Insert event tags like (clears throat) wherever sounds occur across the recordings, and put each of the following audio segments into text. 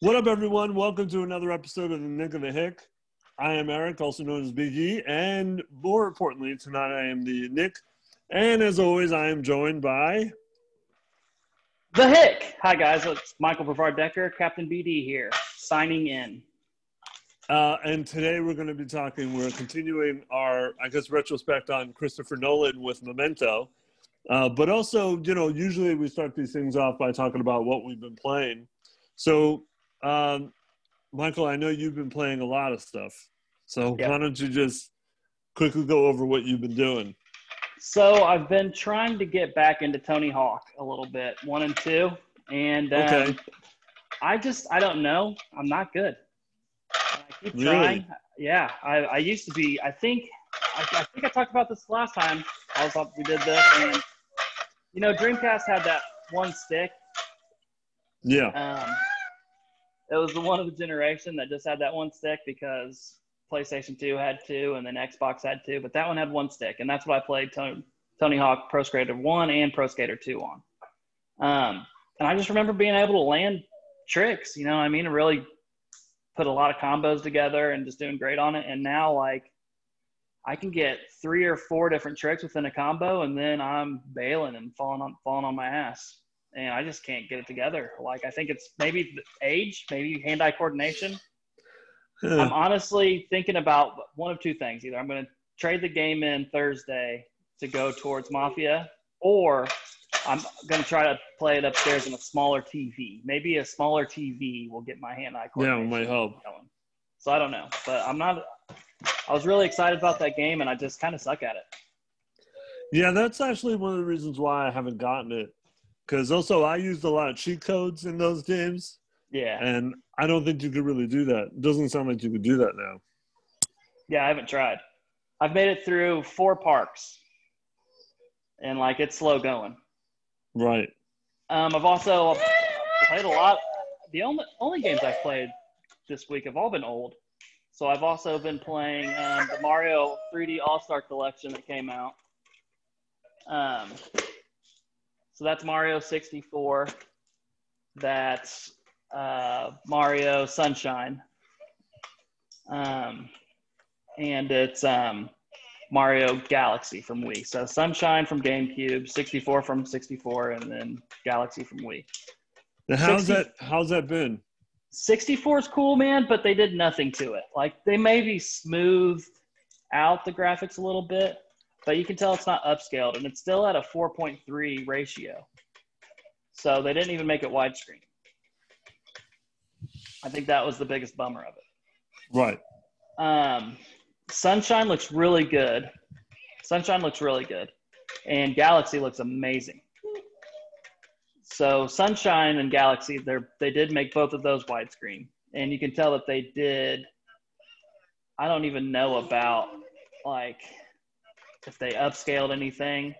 What up, everyone? Welcome to another episode of the Nick of the Hick. I am Eric, also known as Big E, and more importantly, tonight I am the Nick. And as always, I am joined by. The Hick. Hi, guys. It's Michael Brevard Decker, Captain BD here, signing in. Uh, and today we're going to be talking, we're continuing our, I guess, retrospect on Christopher Nolan with Memento. Uh, but also, you know, usually we start these things off by talking about what we've been playing. So, um, Michael, I know you've been playing a lot of stuff. So Yeah. why don't you just quickly go over what you've been doing? So I've been trying to get back into Tony Hawk a little bit, one and two, and um, Okay. I just I don't know. I'm not good. I keep Really? trying. Yeah, I, I used to be. I think I, I think I talked about this last time. I was up, we did this, and you know, Dreamcast had that one stick. Yeah. Um, it was the one of the generation that just had that one stick because PlayStation 2 had two and then Xbox had two, but that one had one stick, and that's what I played Tony, Tony Hawk Pro Skater 1 and Pro Skater 2 on. Um, and I just remember being able to land tricks, you know I mean, really put a lot of combos together and just doing great on it. And now, like, I can get three or four different tricks within a combo, and then I'm bailing and falling on falling on my ass and I just can't get it together. Like I think it's maybe age, maybe hand-eye coordination. I'm honestly thinking about one of two things: either I'm going to trade the game in Thursday to go towards Mafia, or I'm going to try to play it upstairs in a smaller TV. Maybe a smaller TV will get my hand-eye coordination. yeah, might help. going. So I don't know, but I'm not. I was really excited about that game, and I just kind of suck at it. Yeah, that's actually one of the reasons why I haven't gotten it. Because also, I used a lot of cheat codes in those games, Yeah, and I don't think you could really do that. It doesn't sound like you could do that now. Yeah, I haven't tried. I've made it through four parks, and like it's slow going. Right. Um, I've also played a lot. The only only games I've played this week have all been old. So I've also been playing um, the Mario 3D All Star Collection that came out. Um, so that's Mario 64. That's uh, Mario Sunshine. Um, and it's um, Mario Galaxy from Wii. So Sunshine from GameCube, 64 from 64, and then Galaxy from Wii. Now, how's 60 that? How's that been? 64 is cool, man, but they did nothing to it. Like they maybe smoothed out the graphics a little bit, but you can tell it's not upscaled, and it's still at a 4.3 ratio. So they didn't even make it widescreen. I think that was the biggest bummer of it. Right. Um, Sunshine looks really good. Sunshine looks really good, and Galaxy looks amazing. So Sunshine and Galaxy, they they did make both of those widescreen, and you can tell that they did. I don't even know about like if they upscaled anything.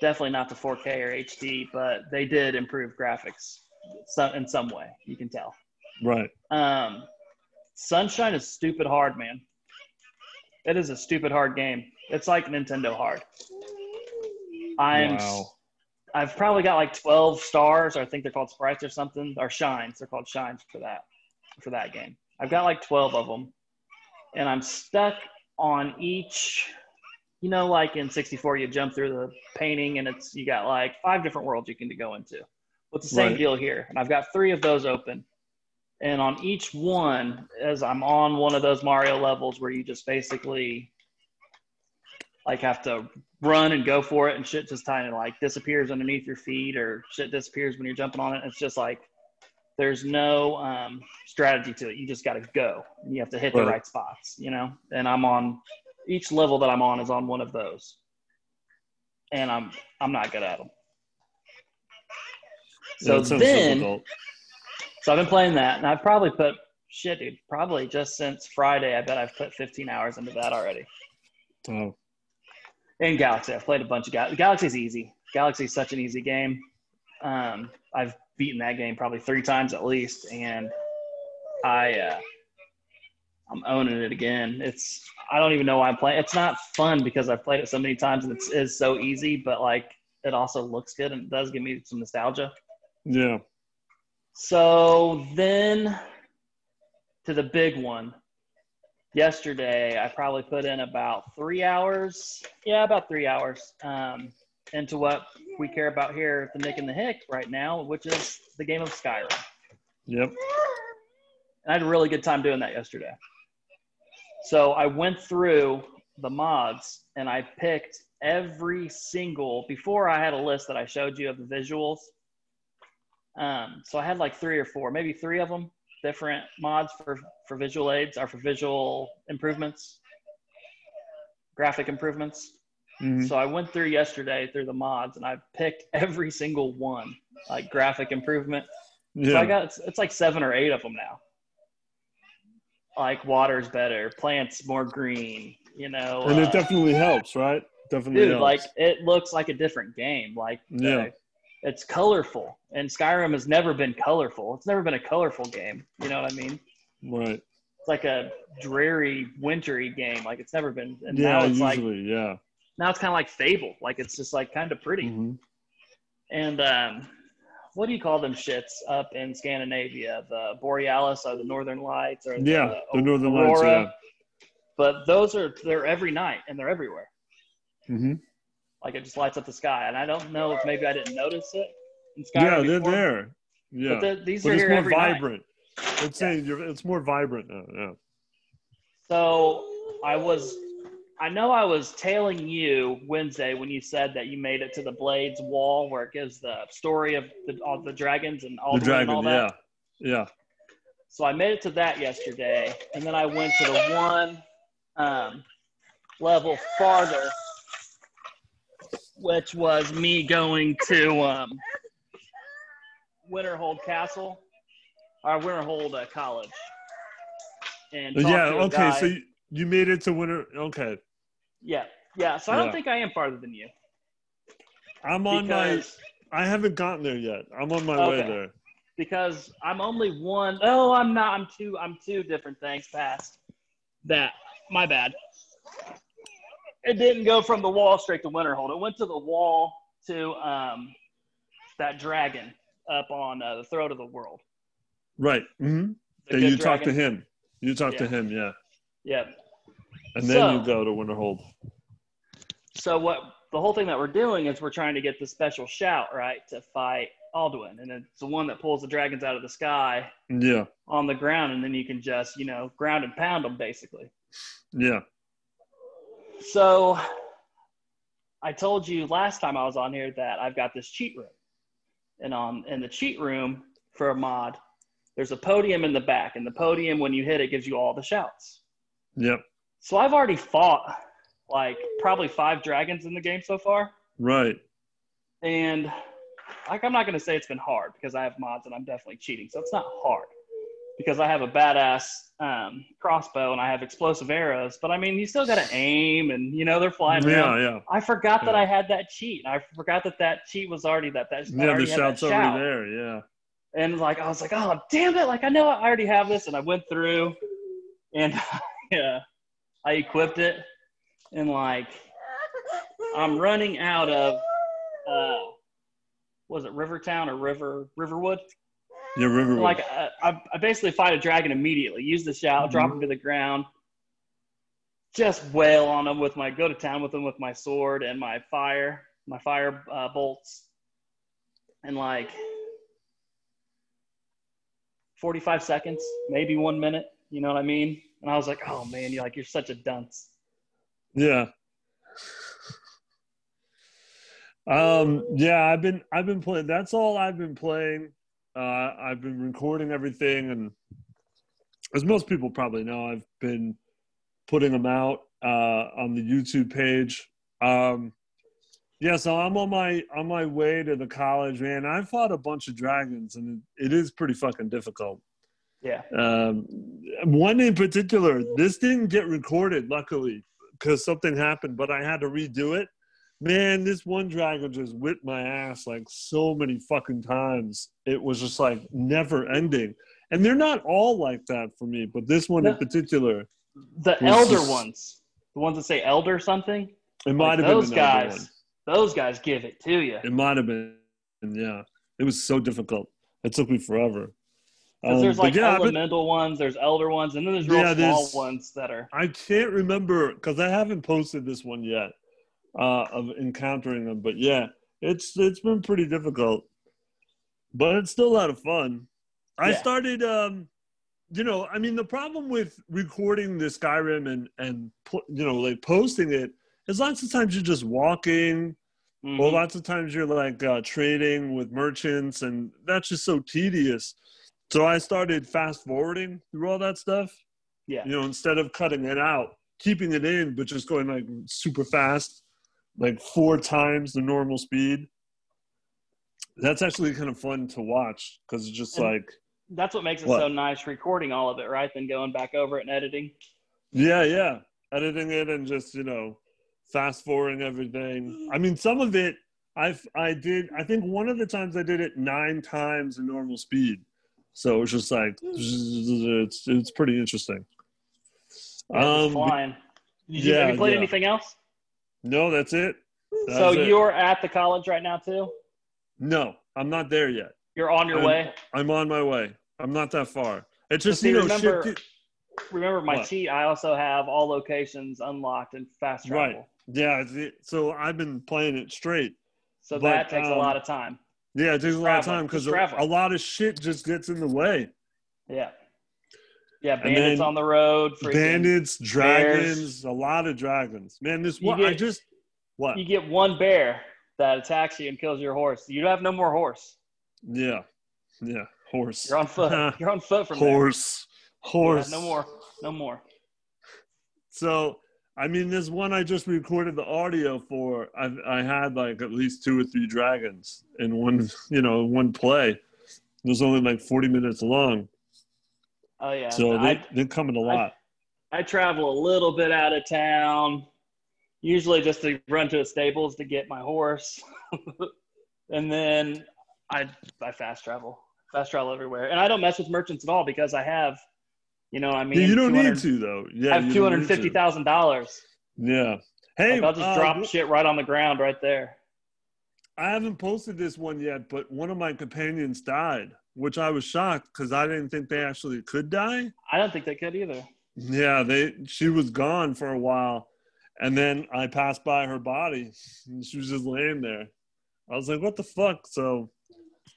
Definitely not to 4K or HD, but they did improve graphics some, in some way. You can tell. Right. Um, Sunshine is stupid hard, man. It is a stupid hard game. It's like Nintendo hard. I'm wow. I've probably got like 12 stars, or I think they're called sprites or something, or shines. They're called shines for that for that game. I've got like 12 of them, and I'm stuck on each. You know, like in 64, you jump through the painting, and it's you got like five different worlds you can go into. Well, it's the same Right. deal here, and I've got three of those open. And on each one, as I'm on one of those Mario levels where you just basically like have to run and go for it and shit just kind of like disappears underneath your feet or shit disappears when you're jumping on it. It's just like there's no um, strategy to it. You just got to go. And you have to hit the Right. right spots, you know. And I'm on each level that I'm on is on one of those, and I'm I'm not good at them. So sounds then, difficult. so I've been playing that, and I've probably put shit, dude. Probably just since Friday, I bet I've put 15 hours into that already. Oh, And Galaxy, I've played a bunch of Galaxy. Galaxy's easy. Galaxy's such an easy game. Um, I've beaten that game probably three times at least, and I uh, I'm owning it again. It's I don't even know why I'm playing. It's not fun because I've played it so many times and it's is so easy, but like it also looks good and it does give me some nostalgia. yeah. So then to the big one. Yesterday, I probably put in about three hours. Yeah, about three hours um, into what we care about here at the Nick and the Hick right now, which is the game of Skyrim. Yep. And I had a really good time doing that yesterday. So I went through the mods and I picked every single before I had a list that I showed you of the visuals. Um, so I had like three or four, maybe three of them, different mods for for visual aids or for visual improvements, graphic improvements. Mhm. So I went through yesterday through the mods and I picked every single one, like graphic improvement. Yeah. So I got it's, it's like seven or eight of them now. Like water's better, plants more green, you know. and uh, it definitely helps, right? Definitely dude, helps. like it looks like a different game. Like Yeah. it's colorful, and Skyrim has never been colorful. It's never been a colorful game. You know what I mean? right. It's like a dreary, wintry game. Like it's never been. And Yeah, now it's like usually, yeah. now it's kind of like Fable. Like it's just like kind of pretty. Mhm. And um, what do you call them shits up in Scandinavia? The Borealis or the Northern Lights or Yeah, the, the Northern Lights, yeah. But those are they're every night and they're everywhere. Mm-hmm. Like it just lights up the sky. And I don't know if maybe I didn't notice it. In Yeah, Skyrim they're there. Yeah. But the- these But are it's here more every night. vibrant. It's saying you're, it's more vibrant now. Yeah. So I was, I know I was tailing you Wednesday when you said that you made it to the Blades wall where it gives the story of the, all the dragons and all the the, dragon. all that. Yeah. Yeah. So I made it to that yesterday, and then I went to the one um, level farther, which was me going to um, Winterhold Castle or Winterhold uh, College. And Yeah. Okay. guy- So you, you made it to winter. Okay. Yeah, yeah. So I don't Yeah. think I am farther than you I'm on because my. I haven't gotten there yet. I'm on my way there. because I'm only one oh I'm not. I'm two. I'm two different things past that. My bad. It didn't go from the wall straight to Winterhold. It went to the wall to um, that dragon up on uh, the throat of the world. Right. Mm-hmm. The Yeah, good you talk to him. You talk to him. Yeah. Yeah. And then So- you go to Winterhold. So what the whole thing that we're doing is we're trying to get the special shout right to fight Alduin, and it's the one that pulls the dragons out of the sky Yeah. on the ground, and then you can just you know ground and pound them basically. Yeah. So I told you last time I was on here that I've got this cheat room. And on in the cheat room for a mod, there's a podium in the back. And the podium, when you hit it, gives you all the shouts. Yep. So I've already fought like probably five dragons in the game so far. Right. And like I'm not gonna say it's been hard because I have mods and I'm definitely cheating. So it's not hard. Because I have a badass um, crossbow and I have explosive arrows, but I mean you still gotta aim and you know they're flying around. Yeah. Yeah. I forgot that I had that cheat. I forgot that that cheat was already that that Yeah. The shout's shout. already there. Yeah. And like I was like, oh damn it! Like I know I already have this, and I went through, and (laughs) yeah, I equipped it, and like I'm running out of, uh, was it Rivertown or River Riverwood? Yeah. Riverwood. Like I, I, I basically fight a dragon immediately. Use the shout, drop Mhm. him to the ground, just wail on him with my go to town with him with my sword and my fire, my fire uh, bolts, and like 45 seconds, maybe one minute. You know what I mean? And I was like, oh man, you're like you're such a dunce. Yeah. Um, yeah, I've been I've been playing that's all I've been playing. Uh I've been recording everything and as most people probably know, I've been putting them out uh on the YouTube page. Um yeah, so I'm on my on my way to the college, man. I fought a bunch of dragons and it, it is pretty fucking difficult. Yeah. Um, one in particular, this didn't get recorded, luckily, because something happened, but I had to redo it. Man, this one dragon just whipped my ass like so many fucking times. It was just like never ending. And they're not all like that for me, but this one in particular, The elder just- ones, the ones that say elder something, it might like have those been another guys. one. those guys give it to you. It might have been, yeah. It was so difficult. It took me forever. Because Um, there's like yeah, elemental ones, there's elder ones, and then there's real Yeah, small ones that are. I can't remember because I haven't posted this one yet uh, of encountering them. But yeah, it's it's been pretty difficult, but it's still a lot of fun. I started, um, you know, I mean, the problem with recording the Skyrim and and you know like posting it is lots of times you're just walking, Mhm. or lots of times you're like uh, trading with merchants, and that's just so tedious. So I started fast forwarding through all that stuff yeah. you know, instead of cutting it out, keeping it in, but just going like super fast, like four times the normal speed. That's actually kind of fun to watch because it's just And- like, That's what makes it What? so nice recording all of it, right? Then going back over it and editing. yeah, yeah, editing it and just you know, fast forwarding everything. I mean, some of it I've I did. I think one of the times I did it nine times the normal speed, so it's just like it's it's pretty interesting. Yeah, Um, flying. Did you, have yeah, you played yeah. anything else? no, that's it. That so it. you're at the college right now too. No, I'm not there yet. You're on your I'm- way. I'm on my way. I'm not that far. It's just see, you know remember- shit. Remember my What? cheat. I also have all locations unlocked and fast travel. Right. Yeah. So I've been playing it straight. So But, that takes a um, lot of time. Yeah, it takes a lot of time because a, a lot of shit just gets in the way. Yeah. Yeah, bandits on the road. Bandits, dragons, a lot of dragons. Man, this one I just what? You get one bear that attacks you and kills your horse. You have no more horse. Yeah, yeah. Horse. You're on foot. (laughs) You're on foot from there. Horse. Yeah, Horse. no more. No more. So, I mean, this one I just recorded the audio for. I I had like at least two or three dragons in one, you know, one play. It was only like forty minutes long, Oh yeah. so I, they're coming in a lot. I travel a little bit out of town, usually just to run to the stables to get my horse, (laughs) and then I I fast travel, fast travel everywhere, and I don't mess with merchants at all because I have, you know, I mean, Yeah, you don't need to though. Yeah, I have two hundred fifty thousand dollars. Yeah. Hey, Like, I'll just uh, drop shit right on the ground right there. I haven't posted this one yet, but one of my companions died, which I was shocked because I didn't think they actually could die. I don't think they could either. Yeah, they she was gone for a while, and then I passed by her body, and she was just laying there. I was like, "What the fuck?" So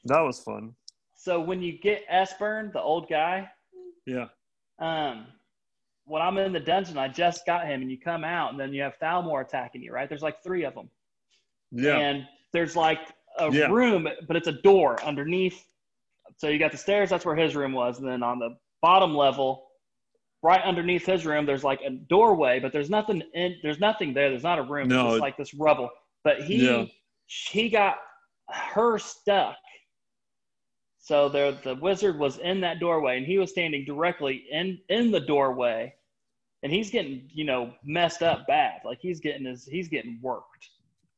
that was fun. So when you get Esbern, the old guy, Yeah, um, when I'm in the dungeon, I just got him, and you come out, and then you have Thalmor attacking you, right? There's like three of them. yeah, and there's like a Yeah. room, but it's a door underneath. So you got the stairs. That's where his room was, and then on the bottom level, right underneath his room, there's like a doorway, but there's nothing in. There's nothing there. There's not a room. No, it's like this rubble. But he Yeah. he got her stuck. So there, the wizard was in that doorway, and he was standing directly in in the doorway, and he's getting you know messed up bad. Like he's getting his he's getting worked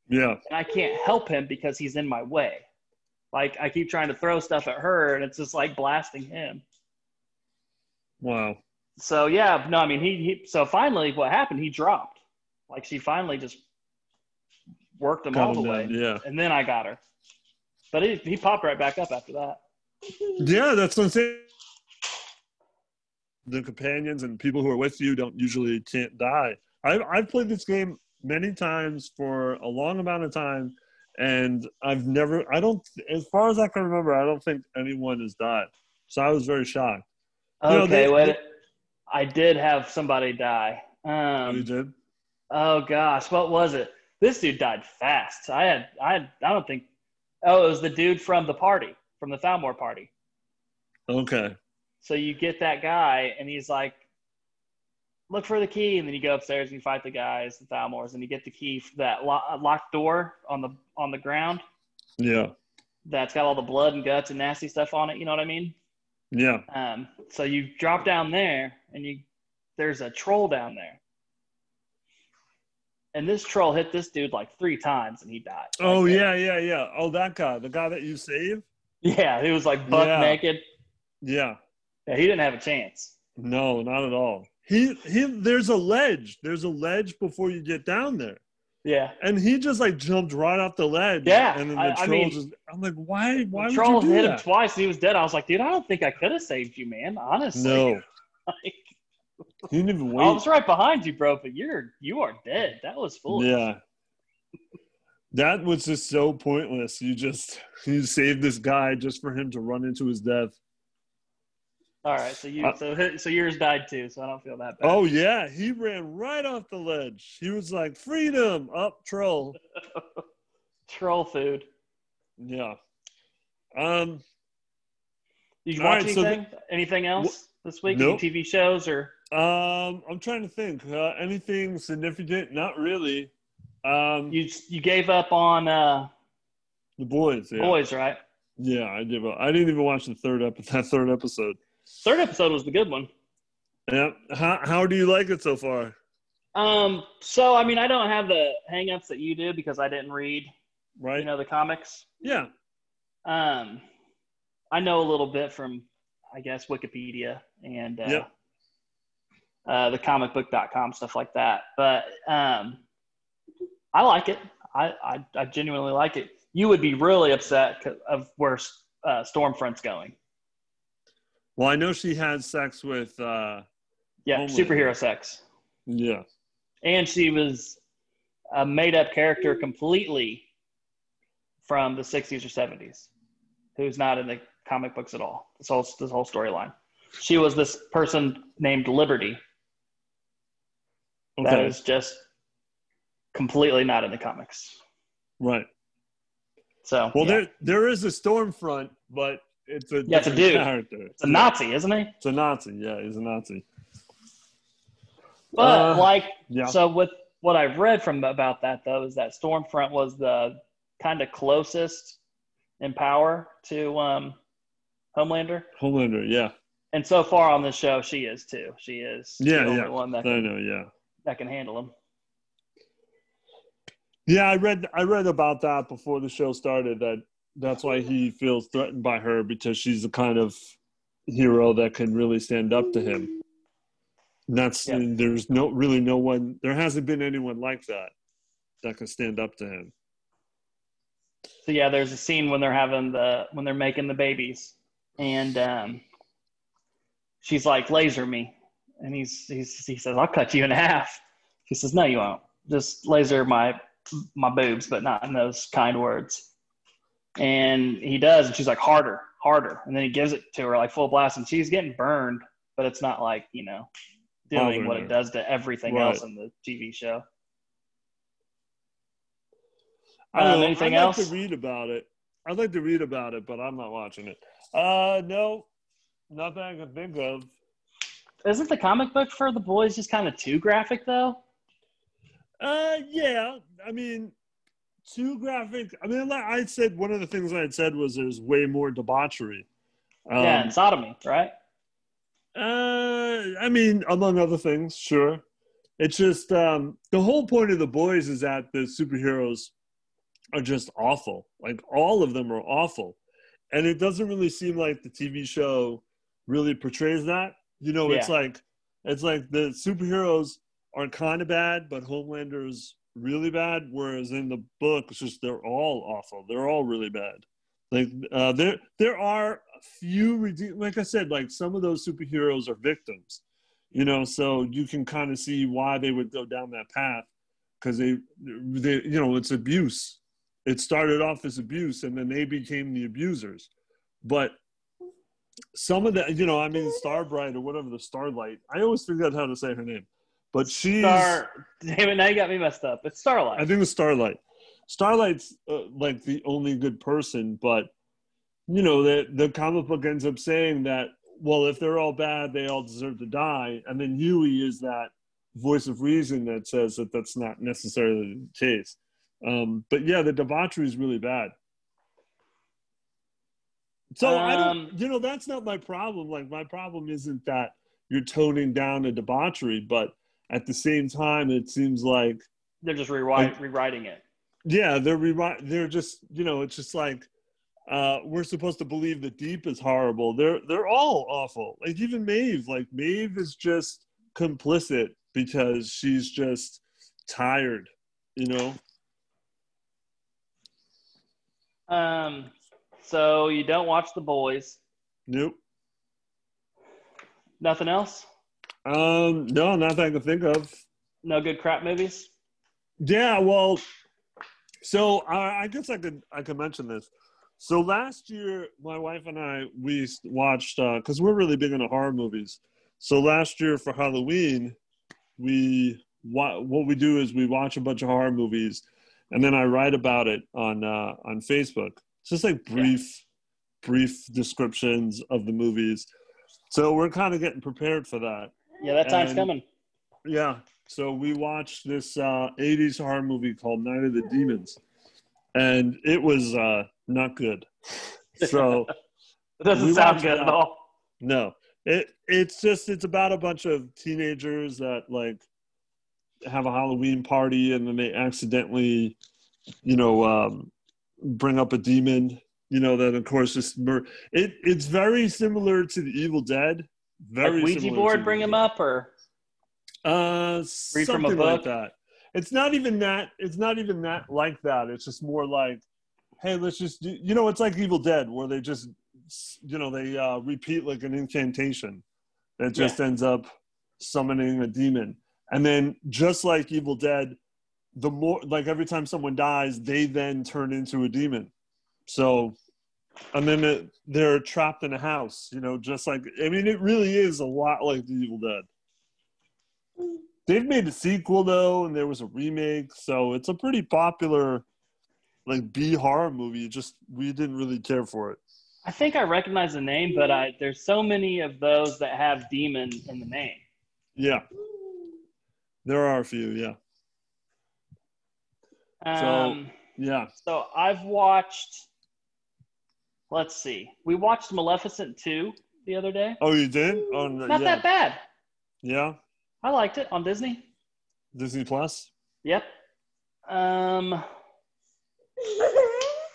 yeah. and I can't help him because he's in my way. Like I keep trying to throw stuff at her, and it's just like blasting him. Wow. So yeah, no, I mean he, he so finally what happened? He dropped. Like she finally just worked him all Got the him way, Yeah, and then I got her. But he, he popped right back up after that. Yeah. That's what I'm saying. The companions and people who are with you don't usually can't die. I've I've played this game many times for a long amount of time, and I've never. I don't. As far as I can remember, I don't think anyone has died. So I was very shocked. You know, Okay, they- wait. they- I did have somebody die. you Um, did. oh gosh, what was it? This dude died fast. I had, I had, I don't think. Oh, it was the dude from the party, from the Thalmor party. Okay. So you get that guy, and he's like, "Look for the key," and then you go upstairs and you fight the guys, the Thalmors, and you get the key for that lo- uh, locked door on the on the ground Yeah. that's got all the blood and guts and nasty stuff on it. You know what I mean? Yeah. Um, so you drop down there, and you there's a troll down there, and this troll hit this dude like three times, and he died. Oh yeah, yeah, yeah. Oh, that guy, the guy that you saved. Yeah. He was like buck Yeah. naked. Yeah. Yeah, he didn't have a chance. No, not at all. He he. There's a ledge. There's a ledge before you get down there. Yeah. And he just like jumped right off the ledge. Yeah, And then the I- I troll mean- just I'm like, why why would you do hit him twice and he was dead. I was like, dude, I don't think I could have saved you, man. Honestly. No. (laughs) Like, He didn't even I wait. was right behind you, bro, but you're you are dead. That was foolish. Yeah. That was just so pointless. You just (laughs) you saved this guy just for him to run into his death. All right, so you Uh, so so yours died too, so I don't feel that bad. Oh yeah, he ran right off the ledge. He was like, "Freedom, up, troll." (laughs) troll food. Yeah. Um. Did you watch right, so the- anything? anything else this week? Nope. Any TV shows or Um. I'm trying to think. Uh, anything significant? Not really. Um. you you gave up on uh, the boys. Yeah. boys, right? Yeah, I did. I didn't even watch the third ep- (laughs) that third episode. Third episode was the good one. Yeah. How How do you like it so far? Um, so I mean, I don't have the hangups that you do because I didn't read, Right. you know, the comics. yeah. Um, I know a little bit from, I guess, Wikipedia and uh, Yep. uh, the comicbook.com stuff like that. But um, I like it. I, I I genuinely like it. You would be really upset of where uh, Stormfront's going. Well, I know she had sex with. uh Yeah, Homelander. superhero sex, Yeah. and she was a made-up character completely from the '60s or '70s, who's not in the comic books at all. This whole this whole storyline. She was this person named Liberty that Okay. is just completely not in the comics. right. So Well, yeah. there there is a Stormfront, but it's a Yeah, it's a dude. character. it's a Nazi, isn't he? It's a Nazi. Yeah, he's a Nazi. But Uh, like, Yeah. so with what I've read from about that though is that Stormfront was the kind of closest in power to um, Homelander, Homelander. Yeah. and so far on this show, she is too. She is Yeah, the only yeah. one that I know. Yeah. that can handle him. Yeah, I read I read about that before the show started. That that's why he feels threatened by her because she's the kind of hero that can really stand up to him. And that's Yeah. there's no really no one there hasn't been anyone like that that can stand up to him. So yeah, there's a scene when they're having the when they're making the babies, and um, she's like, "Laser me," and he's, he's he says, "I'll cut you in half." He says, "No, you won't. Just laser my my boobs, but not in those kind words." And he does, and she's like, "Harder, harder," and then he gives it to her like full blast, and she's getting burned, but it's not like you know doing what it does to everything Right. else in the TV show. I don't Um, know. anything I'd else? like to read about it. I'd like to read about it, but I'm not watching it. Uh, no, nothing I can think of. Isn't the comic book for the boys just kind of too graphic though? Uh, yeah. I mean, too graphic. I mean, like I said one of the things I had said was there's way more debauchery. Um, yeah, and sodomy, right? Uh, I mean, among other things, sure. It's just um, the whole point of the boys is that the superheroes are just awful. Like all of them are awful, and it doesn't really seem like the TV show really portrays that. You know, it's like it's like the superheroes are kind of bad, but Homelander's really bad. Whereas in the book, it's just they're all awful. They're all really bad. Like uh, there, there are a few redeem. Like I said, like some of those superheroes are victims. You know, so you can kind of see why they would go down that path because they, they, you know, it's abuse. It started off as abuse, and then they became the abusers. But some of the, you know, I mean, Starbright or whatever the Starlight. I always forget how to say her name, but she's. Star. Damn it! Now you got me messed up. It's Starlight. I think it's Starlight. Starlight's uh, like the only good person, but you know the the comic book ends up saying that well, if they're all bad, they all deserve to die, and then Hughie is that voice of reason that says that that's not necessarily the case. Um, but yeah, the debauchery is really bad. So I Um, don't, you know, that's not my problem. Like my problem isn't that you're toning down a debauchery, but at the same time, it seems like They're just rewrite, rewriting it. yeah, they're remi- they're just you know it's just like uh, we're supposed to believe that Deep is horrible. They're they're all awful. Like even Maeve, like Maeve is just complicit because she's just tired You know. Um. So you don't watch The Boys. Nope. Nothing else. Um. No, not that I can think of. No good crap movies. Yeah. Well. So I, I guess I could I could mention this. So last year, my wife and I we watched because uh, we're really big into horror movies. So last year for Halloween, we what what we do is we watch a bunch of horror movies, and then I write about it on uh, on Facebook. It's just like brief, yeah. brief descriptions of the movies. So we're kind of getting prepared for that. Yeah, that time's and, coming. Yeah. So we watched this uh, '80s horror movie called Night of the Demons, and it was uh, not good. So (laughs) it doesn't sound good that. at all. No, it it's just it's about a bunch of teenagers that like have a Halloween party and then they accidentally, you know, um, bring up a demon. You know that of course is mur- it. It's very similar to the Evil Dead. Very like Ouija board bring him up or uh something like that. It's not even that. It's not even that like that. It's just more like, hey, let's just do. You know, it's like Evil Dead where they just, you know, they uh, repeat like an incantation that just yeah. ends up summoning a demon and then just like Evil Dead, the more like every time someone dies, they then turn into a demon. So, and then it, they're trapped in a house. You know, just like I mean, it really is a lot like the Evil Dead. They've made a sequel though, and there was a remake, so it's a pretty popular like B horror movie. Just we didn't really care for it. I think I recognize the name, but I there's so many of those that have demon in the name. Yeah. There are a few, yeah. Um, so, yeah. So I've watched. Let's see. We watched Maleficent 2 the other day. Oh, you did? Oh, Not yeah. that bad. Yeah. I liked it on Disney. Disney Plus. Yep. Um,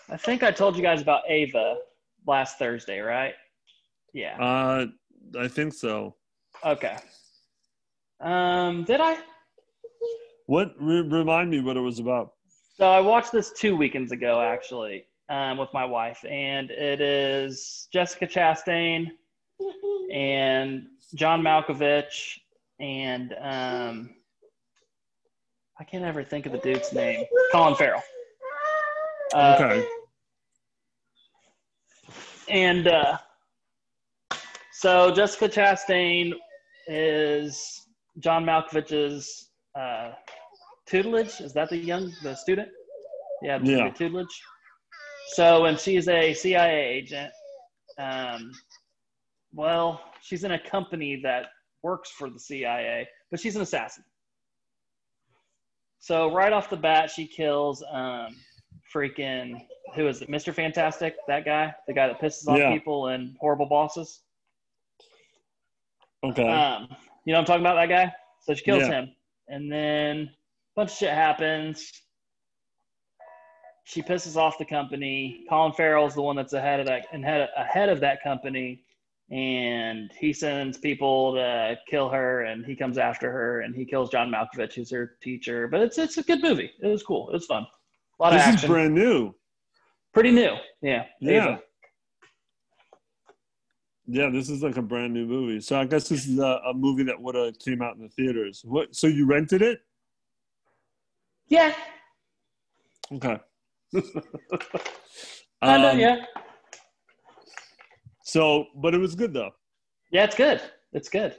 I think I told you guys about Ava last Thursday, right? Yeah. Uh, I think so. Okay. Um, did I? What re- remind me what it was about? So I watched this two weekends ago, actually, um, with my wife, and it is Jessica Chastain and John Malkovich and um, I can't ever think of the dude's name. Colin Farrell. Uh, okay. And uh, so Jessica Chastain is John Malkovich's uh, tutelage. Is that the young the student? Yeah, the yeah. tutelage. So, and she's a CIA agent. Um, well, she's in a company that works for the CIA, but she's an assassin. So right off the bat, she kills um, freaking who is it? Mr. Fantastic, that guy, the guy that pisses off yeah. people and horrible bosses. Okay. Um, you know I'm talking about that guy. So she kills yeah. him, and then a bunch of shit happens. She pisses off the company. Colin Farrell's the one that's ahead of that and head, ahead of that company, and he sends people to kill her, and he comes after her, and he kills John Malkovich, who's her teacher. But it's it's a good movie. It was cool. It was fun. A lot this of action. is brand new. Pretty new. Yeah. Yeah. Ava. Yeah, this is like a brand new movie. So I guess this is a, a movie that would have came out in the theaters. What? So you rented it? Yeah. Okay. Um, yeah. So, but it was good though. Yeah, it's good. It's good.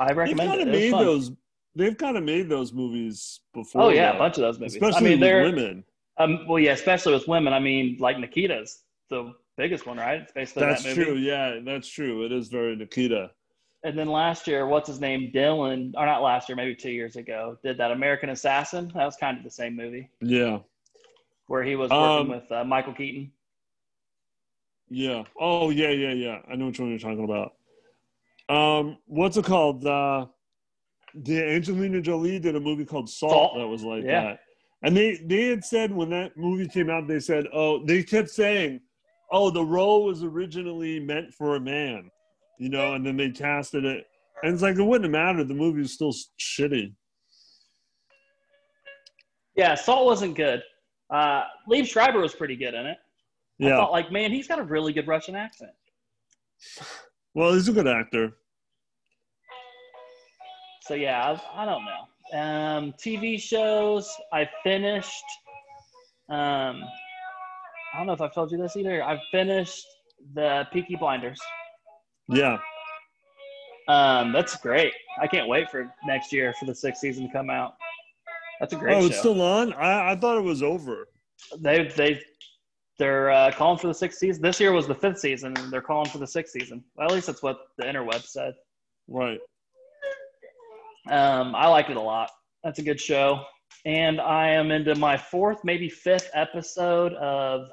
I recommend they've kind it. Made those, they've kind of made those movies before. Oh yeah, though. a bunch of those movies. Especially I mean, with women. Um, well, yeah, especially with women. I mean, like Nikita's the biggest one, right? It's basically that's that movie. That's true. Yeah, that's true. It is very Nikita. And then last year, what's his name? Dylan, or not last year, maybe two years ago, did that American Assassin. That was kind of the same movie. Yeah. Where he was working um, with uh, Michael Keaton. Yeah. Oh, yeah, yeah, yeah. I know which one you're talking about. Um, what's it called? Uh, the Angelina Jolie did a movie called Salt, Salt. that was like yeah. that. And they they had said when that movie came out, they said, oh, they kept saying, oh, the role was originally meant for a man you know, and then they casted it. And it's like, it wouldn't have mattered. The movie was still shitty. Yeah, Salt wasn't good. Uh, Liev Schreiber was pretty good in it. I Yeah. thought, like, man, he's got a really good Russian accent. Well, he's a good actor. So yeah, I, I don't know. Um, TV shows, I finished. Um, I don't know if I've told you this either. I finished the Peaky Blinders. Yeah. Um, that's great. I can't wait for next year for the sixth season to come out. That's a great oh, show. it's still on. I, I thought it was over. they they they're uh, calling for the sixth season. This year was the fifth season, and they're calling for the sixth season. Well, at least that's what the interweb said. Right. Um, I liked it a lot. That's a good show. And I am into my fourth, maybe fifth episode of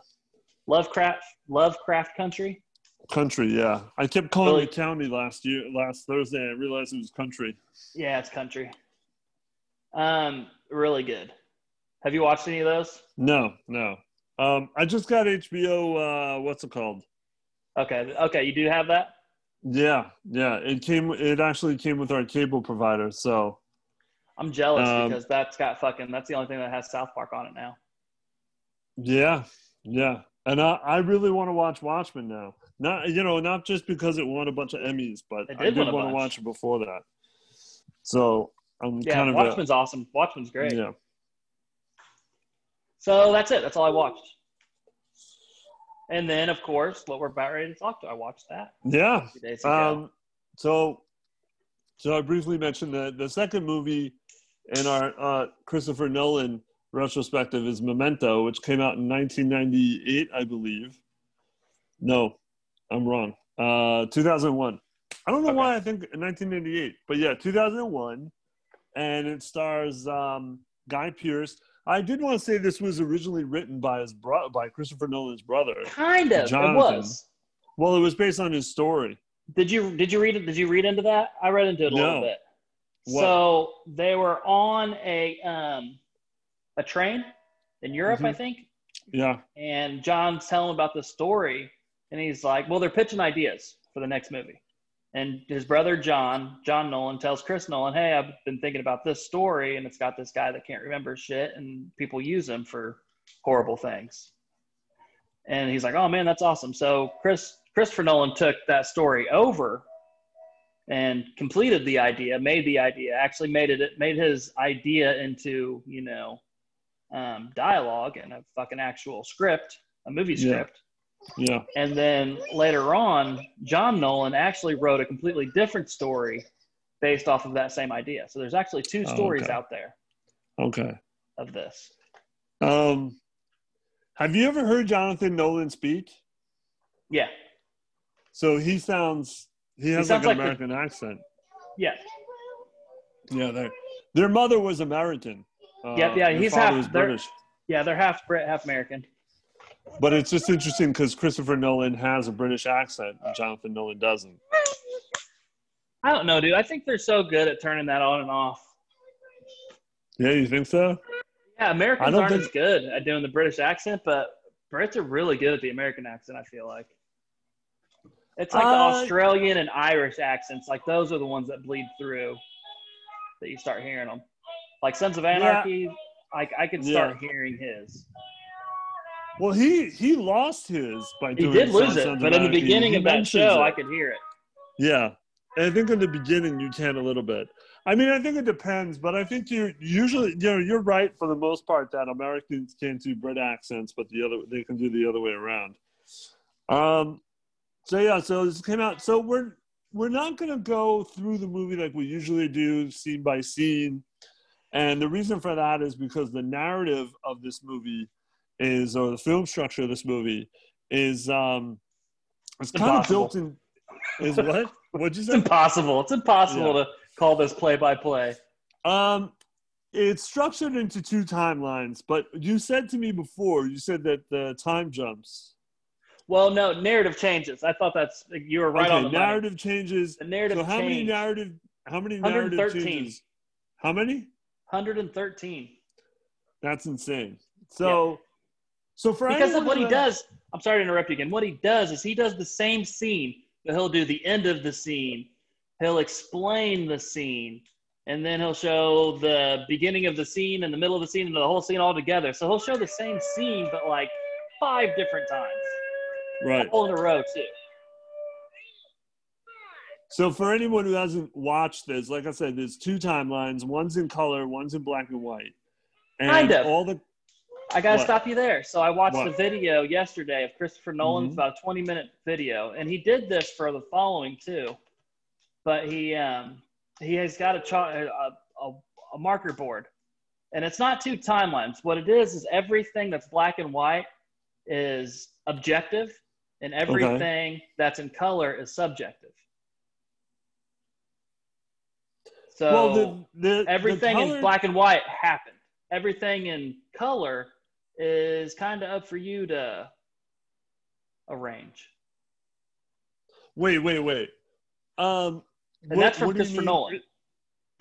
Lovecraft Lovecraft Country. Country. Yeah. I kept calling Really? it county last year, last Thursday. I realized it was country. Yeah, it's country. Um, really good. Have you watched any of those? No, no. Um, I just got HBO. Uh, what's it called? Okay, okay, you do have that. Yeah, yeah. It came. It actually came with our cable provider. So I'm jealous Um, because that's got fucking. That's the only thing that has South Park on it now. yeah, yeah. And I, I really want to watch Watchmen now. Not you know, not just because it won a bunch of Emmys, but It I did did want to watch it before that. So I'm Yeah, kind of Watchmen's awesome. Watchmen's great. yeah. So that's it. That's all I watched. And then, of course, what we're about ready to talk to. I watched that Yeah. a few days ago. Um, so, so I briefly mentioned that the second movie in our uh, Christopher Nolan retrospective is Memento, which came out in 1998, I believe. No, I'm wrong. Uh, 2001. I don't know Okay. why I think 1998, but yeah, 2001, and it stars um, Guy Pearce. I did want to say this was originally written by his bro- by Christopher Nolan's brother. kind of. It was. Well, it was based on his story. Did you did you read it? Did you read into that? I read into it a No. little bit. What? So they were on a um, a train in Europe, I Mhm. think, Yeah. and John's telling about the story, and he's like, "Well, they're pitching ideas for the next movie." And his brother John, John Nolan, tells Chris Nolan, "Hey, I've been thinking about this story, and it's got this guy that can't remember shit, and people use him for horrible things." And he's like, "Oh man, that's awesome!" So Chris Christopher Nolan took that story over and completed the idea, made the idea, actually made it made his idea into you know um, dialogue and a fucking actual script, a movie script. Yeah. And then later on, John Nolan actually wrote a completely different story based off of that same idea. So there's actually two stories okay. out there Okay. of this. Um, have you ever heard Jonathan Nolan speak? Yeah, So he sounds he has sounds like an like the- American accent. yeah, Yeah, their their mother was American. Uh, Yeah, yeah, he's half- British. yeah. They're half Brit, half American. But it's just interesting because Christopher Nolan has a British accent and Jonathan Nolan doesn't. I don't know, dude. I think they're so good at turning that on and off. Yeah, you think so? Yeah, Americans aren't think- as good at doing the British accent, but Brits are really good at the American accent. I feel like it's like the Uh, Australian and Irish accents. Like those are the ones that bleed through. That you start hearing them. Like Sons of Anarchy. Like I could start hearing his. Well, he he lost his by doing. He did lose it, but in the beginning of that show, it. I could hear it. Yeah. And I think in the beginning you can a little bit. I mean, I think it depends, but I think you usually, you know, you're right for the most part that Americans can't do Brit accents, but the other they can do the other way around. Um, so yeah, so this came out. So we're we're not going to go through the movie like we usually do, scene by scene, and the reason for that is because the narrative of this movie is, or the film structure of this movie is, um, it's kind of built in. Is what? What'd you It's impossible. It's impossible to call this play by play. Um, it's structured into two timelines, but you said to me before, you said that the time jumps. Well, no, narrative changes. I thought that's you were right okay, on the narrative changes. The narrative So how many narrative? How many narrative 113. changes? How many? 113. That's insane. So, so for because of what he does i'm sorry to interrupt you again what he does is he does the same scene but he'll do the end of the scene he'll explain the scene and then he'll show the beginning of the scene and the middle of the scene and the whole scene all together. So he'll show the same scene, but like five different times, Right. all in a row too. So for anyone who hasn't watched this, like I said, there's two timelines. One's in color, one's in black and white. And Kind of. all the I gotta What? stop you there. So I watched What? the video yesterday of Christopher Nolan's Mhm. about a 20 minute video, and he did this for the following too. But he um, he has got a, cha- a, a a marker board, and it's not two timelines. What it is is everything that's black and white is objective, and everything that's in color is subjective. So well the, the everything the color, in black and white happened. Everything in color is kind of up for you to arrange. Wait, wait, wait. Um And that's from what do you Christopher Nolan.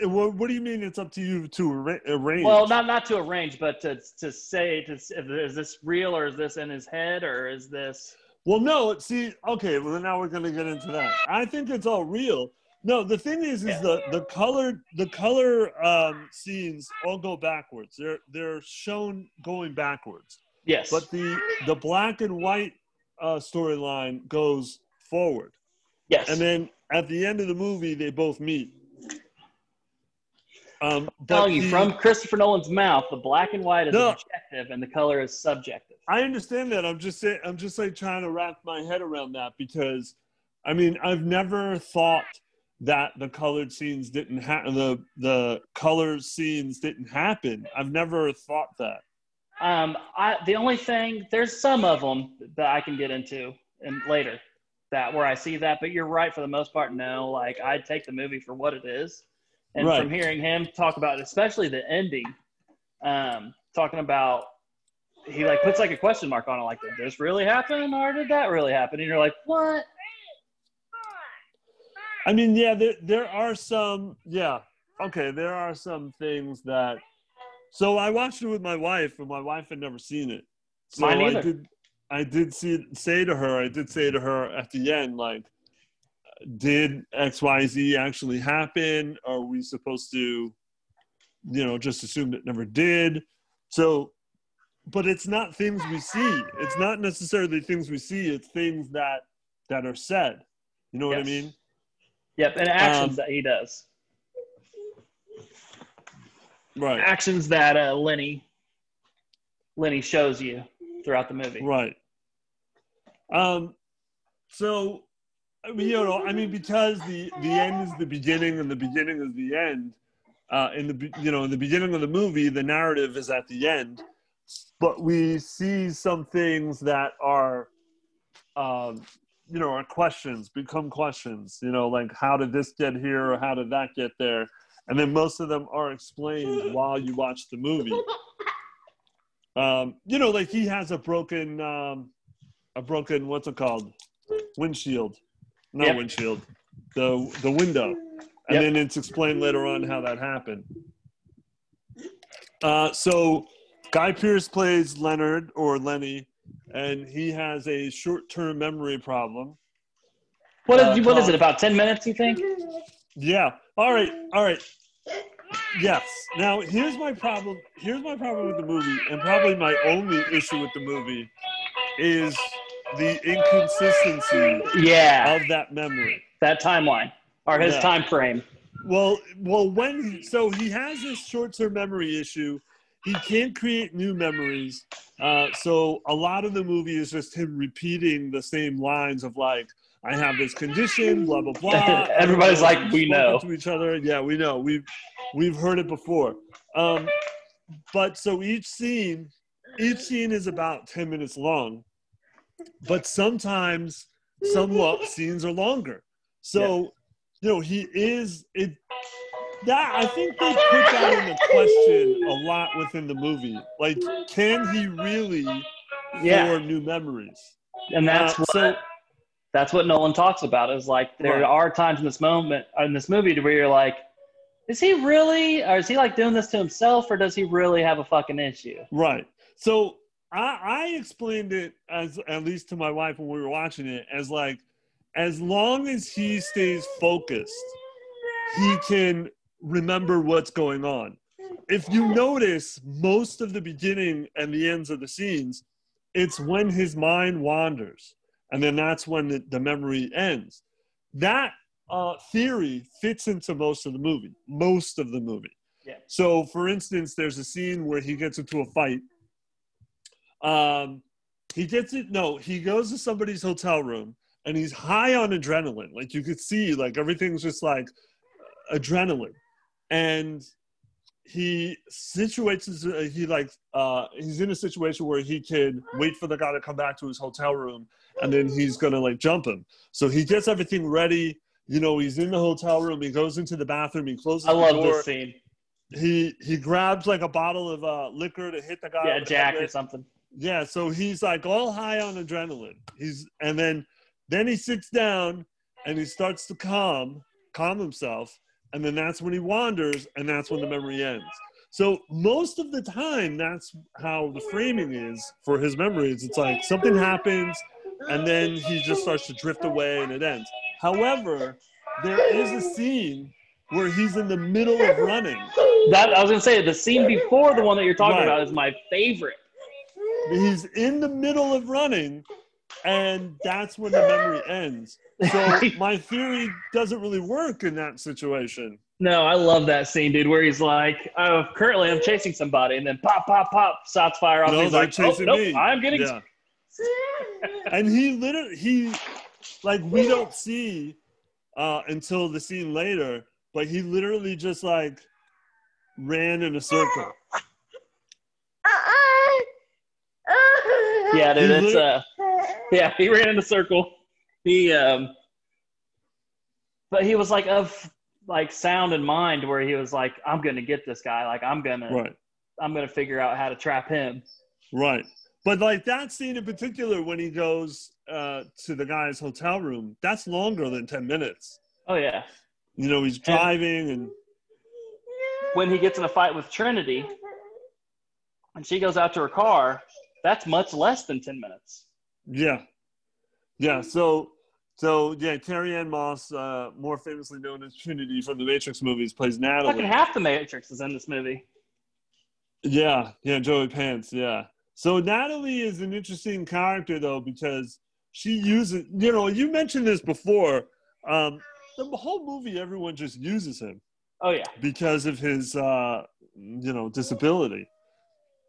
Uh, What, what do you mean it's up to you to arra- arrange? Well, not not to arrange, but to to say to is this real or is this in his head or is this Well, no. See, okay. Well, now we're gonna get into that. I think it's all real. No, the thing is, is Yeah. the the color the color um, scenes all go backwards. They're they're shown going backwards, yes? but the the black and white uh, storyline goes forward, yes. and then at the end of the movie, they both meet. Um, telling you the- from Christopher Nolan's mouth, the black and white is No. objective and the color is subjective. I understand that. I'm just saying. I'm just like trying to wrap my head around that because, I mean, I've never thought that the colored scenes didn't happen. The the color scenes didn't happen. I've never thought that. Um, I the only thing there's some of them that I can get into and later that where I see that, but you're right for the most part. No, like I take the movie for what it is, and Right. from hearing him talk about, it, especially the ending, um, talking about he like puts like a question mark on it, like did this really happen or did that really happen? And you're like, what? I mean, yeah, there there are some. Yeah, okay, there are some things that. So I watched it with my wife, and my wife had never seen it. So Mine I did. I did see say to her. I did say to her at the end, like, did X Y Z actually happen? Are we supposed to, you know, just assume it never did? So, but it's not things we see. It's not necessarily things we see. It's things that that are said. You know what I mean? Yep, and actions Um, that he does, Right. actions that uh, Lenny Lenny shows you throughout the movie. Right. Um. So, I mean, you know, I mean, because the the end is the beginning and the beginning is the end. Uh, in the you know in the beginning of the movie, the narrative is at the end, but we see some things that are, um, you know, are questions become questions. You know, like how did this get here or how did that get there? And then most of them are explained (laughs) while you watch the movie. Um, you know, like he has a broken, um, a broken what's it called, windshield, not Yep. windshield, the the window, and Yep. then it's explained later on how that happened. Uh, so, Guy Pearce plays Leonard or Lenny, and he has a short-term memory problem. What is, Uh, what is it? About ten minutes, you think? Yeah. All right. All right. Yes. Now here's my problem. Here's my problem with the movie, and probably my only issue with the movie is the inconsistency Yeah, of that memory. that timeline or his Yeah. time frame. Well, well, when he, so he has this short-term memory issue. He can't create new memories. Uh, so a lot of the movie is just him repeating the same lines of like, "I have this condition," blah blah blah. (laughs) Everybody's like, "We know." to each other. Yeah, we know. We've we've heard it before. Um, but so each scene, each scene is about ten minutes long. But sometimes some scenes are longer. So you know he is it. That I think they put that in the question a lot within the movie. Like, can he really Yeah, form new memories? and that's Uh, what so that's what Nolan talks about. Is like there Right. are times in this moment in this movie where you're like, is he really, or is he like doing this to himself, or does he really have a fucking issue? Right. So I, I explained it as at least to my wife when we were watching it as like as long as he stays focused, he can remember what's going on. If you notice, most of the beginning and the ends of the scenes, it's when his mind wanders, and then that's when the, the memory ends. That uh, theory fits into most of the movie, most of the movie. Yeah. So, for instance, there's a scene where he gets into a fight. Um, he gets it. No, he goes to somebody's hotel room and he's high on adrenaline. Like you could see, like everything's just like adrenaline, and he situates. his- He like uh, he's in a situation where he can wait for the guy to come back to his hotel room, and then he's gonna like jump him. So he gets everything ready. You know, he's in the hotel room. He goes into the bathroom. He closes. I love door. this scene. He he grabs like a bottle of uh, liquor to hit the guy. Yeah, Jack or something. Yeah, so he's like all high on adrenaline. He's and then then he sits down and he starts to calm, calm himself, and then that's when he wanders and that's when the memory ends. So most of the time that's how the framing is for his memories. It's like something happens and then he just starts to drift away and it ends. However, there is a scene where he's in the middle of running. That I was gonna say the scene before the one that you're talking Right. about is my favorite. he's in the middle of running and that's when the memory ends so (laughs) my theory doesn't really work in that situation No, I love that scene, dude, where he's like, "Oh, currently I'm chasing somebody," and then pop, pop, pop, shots fire off. No, he's like, chasing oh, me. nope, I'm getting." yeah (laughs) and he literally he like we don't see uh until the scene later but he literally just like ran in a circle Yeah, dude, it's uh, yeah, he ran in a circle. He um, but he was like of like sound and mind, where he was like, "I'm gonna get this guy. Like, I'm gonna, right I'm gonna figure out how to trap him." Right. But like that scene in particular, when he goes uh, to the guy's hotel room, that's longer than 10 minutes. Oh yeah, You know, he's driving and when he gets in a fight with Trinity, and she goes out to her car, that's much less than ten minutes. yeah. Yeah. So, so yeah, Carrie Ann Moss, uh, more famously known as Trinity from the Matrix movies, plays Natalie. Fucking half the Matrix is in this movie. Yeah. Yeah. Joey Pants. Yeah. So Natalie is an interesting character though, because she uses, you know, you mentioned this before. Um, the whole movie, everyone just uses him. Oh yeah, because of his uh you know disability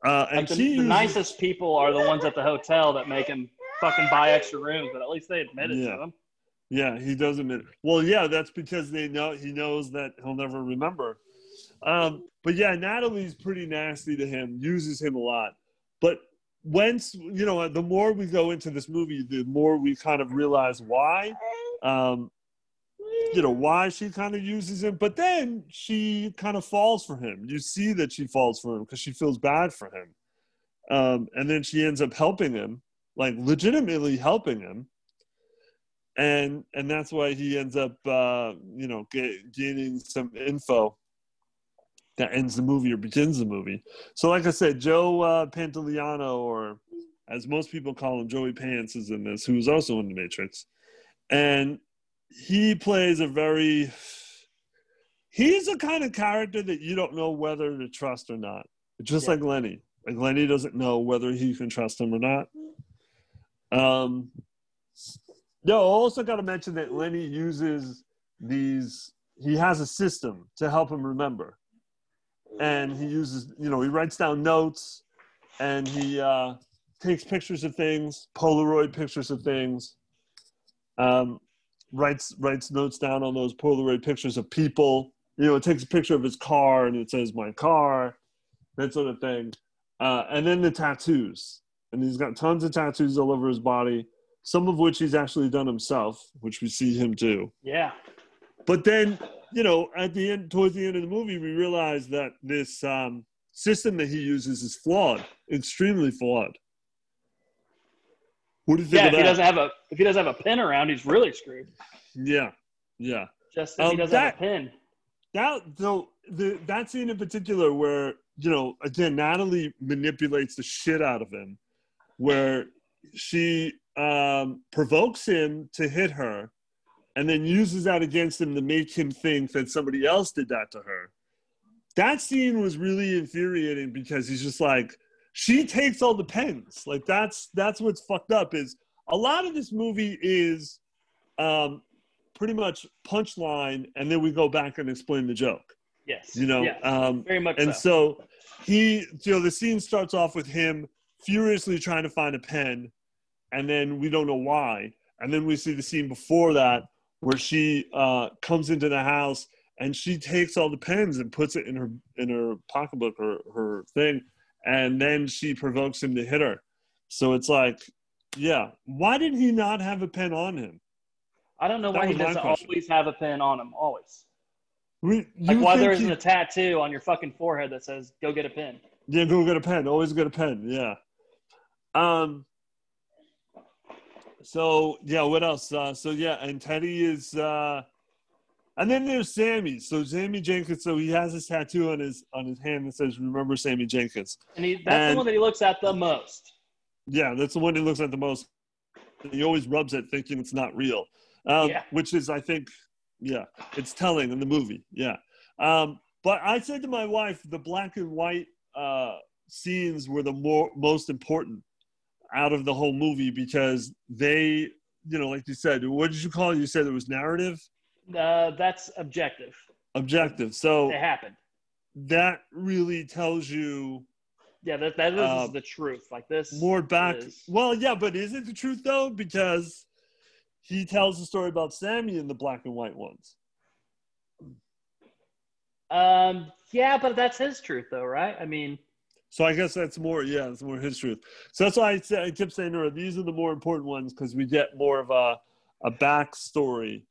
uh and like the, she the nicest people are the ones at the hotel that make him fucking buy extra rooms, but at least they admit it Yeah. to them. yeah he does admit It. well yeah that's because they know he knows that he'll never remember um but yeah natalie's pretty nasty to him uses him a lot but once you know the more we go into this movie the more we kind of realize why um you know why she kind of uses him but then she kind of falls for him you see that she falls for him because she feels bad for him um, and then she ends up helping him like legitimately helping him. And and that's why he ends up uh, you know ga- gaining some info that ends the movie or begins the movie. So like i said joe uh, pantoliano or as most people call him joey pants is in this who's also in the matrix. And he plays a very he's a kind of character that you don't know whether to trust or not. Just Yeah. like lenny. Like lenny doesn't know whether he can trust him or not um no also got to mention that lenny uses these he has a system to help him remember and he uses you know he writes down notes and he uh takes pictures of things polaroid pictures of things um writes writes notes down on those Polaroid pictures of people. You know, it takes a picture of his car and it says "my car," that sort of thing. Uh, and then the tattoos, and he's got tons of tattoos all over his body. Some of which he's actually done himself, which we see him do. Yeah, But then, you know, at the end, towards the end of the movie, we realize that this um, system that he uses is flawed, extremely flawed. What do you think yeah. If he doesn't have a if he doesn't have a pin around, he's really screwed. yeah, yeah. Just if he Um, doesn't that- have a pin. that so the that scene in particular where you know again natalie manipulates the shit out of him where she um provokes him to hit her and then uses that against him to make him think that somebody else did that to her. That scene was really infuriating because he's just like, she takes all the pens. Like that's that's what's fucked up is a lot of this movie is um, pretty much punchline, and then we go back and explain the joke. Yes. You know, um, very much. and so. so he, you know, the scene starts off with him furiously trying to find a pen, and then we don't know why. And then we see the scene before that where she uh, comes into the house and she takes all the pens and puts it in her in her pocketbook or her thing, and then she provokes him to hit her. So it's like, yeah, why did he not have a pen on him? I don't know That why he doesn't always have a pen on him. Always. We, Like why there he- isn't a tattoo on your fucking forehead that says "Go get a pen." Yeah, go get a pen. Always get a pen. Yeah. Um. So yeah, what else? Uh, so yeah, and Teddy is, uh, and then there's Sammy. So Sammy Jenkins. So he has this tattoo on his on his hand that says "Remember Sammy Jenkins." And he, that's And- the one that he looks at the most. Yeah, that's the one he looks at the most. He always rubs it, thinking it's not real. Um, Yeah. Which is, I think, yeah, it's telling in the movie. Yeah. Um, but I said to my wife, the black and white uh, scenes were the more most important out of the whole movie because they, you know, like you said, what did you call it? You said it was narrative, Uh, that's objective. objective. So It happened. that really tells you Yeah, that that is Uh, the truth. Like this. more back. is- Well, yeah, but is it the truth though? Because he tells the story about Sammy in the black and white ones. Um. Yeah, but that's his truth, though, right? I mean, So I guess that's more, yeah, it's more his truth. So that's why I, say, I kept saying to these are the more important ones because we get more of a, a backstory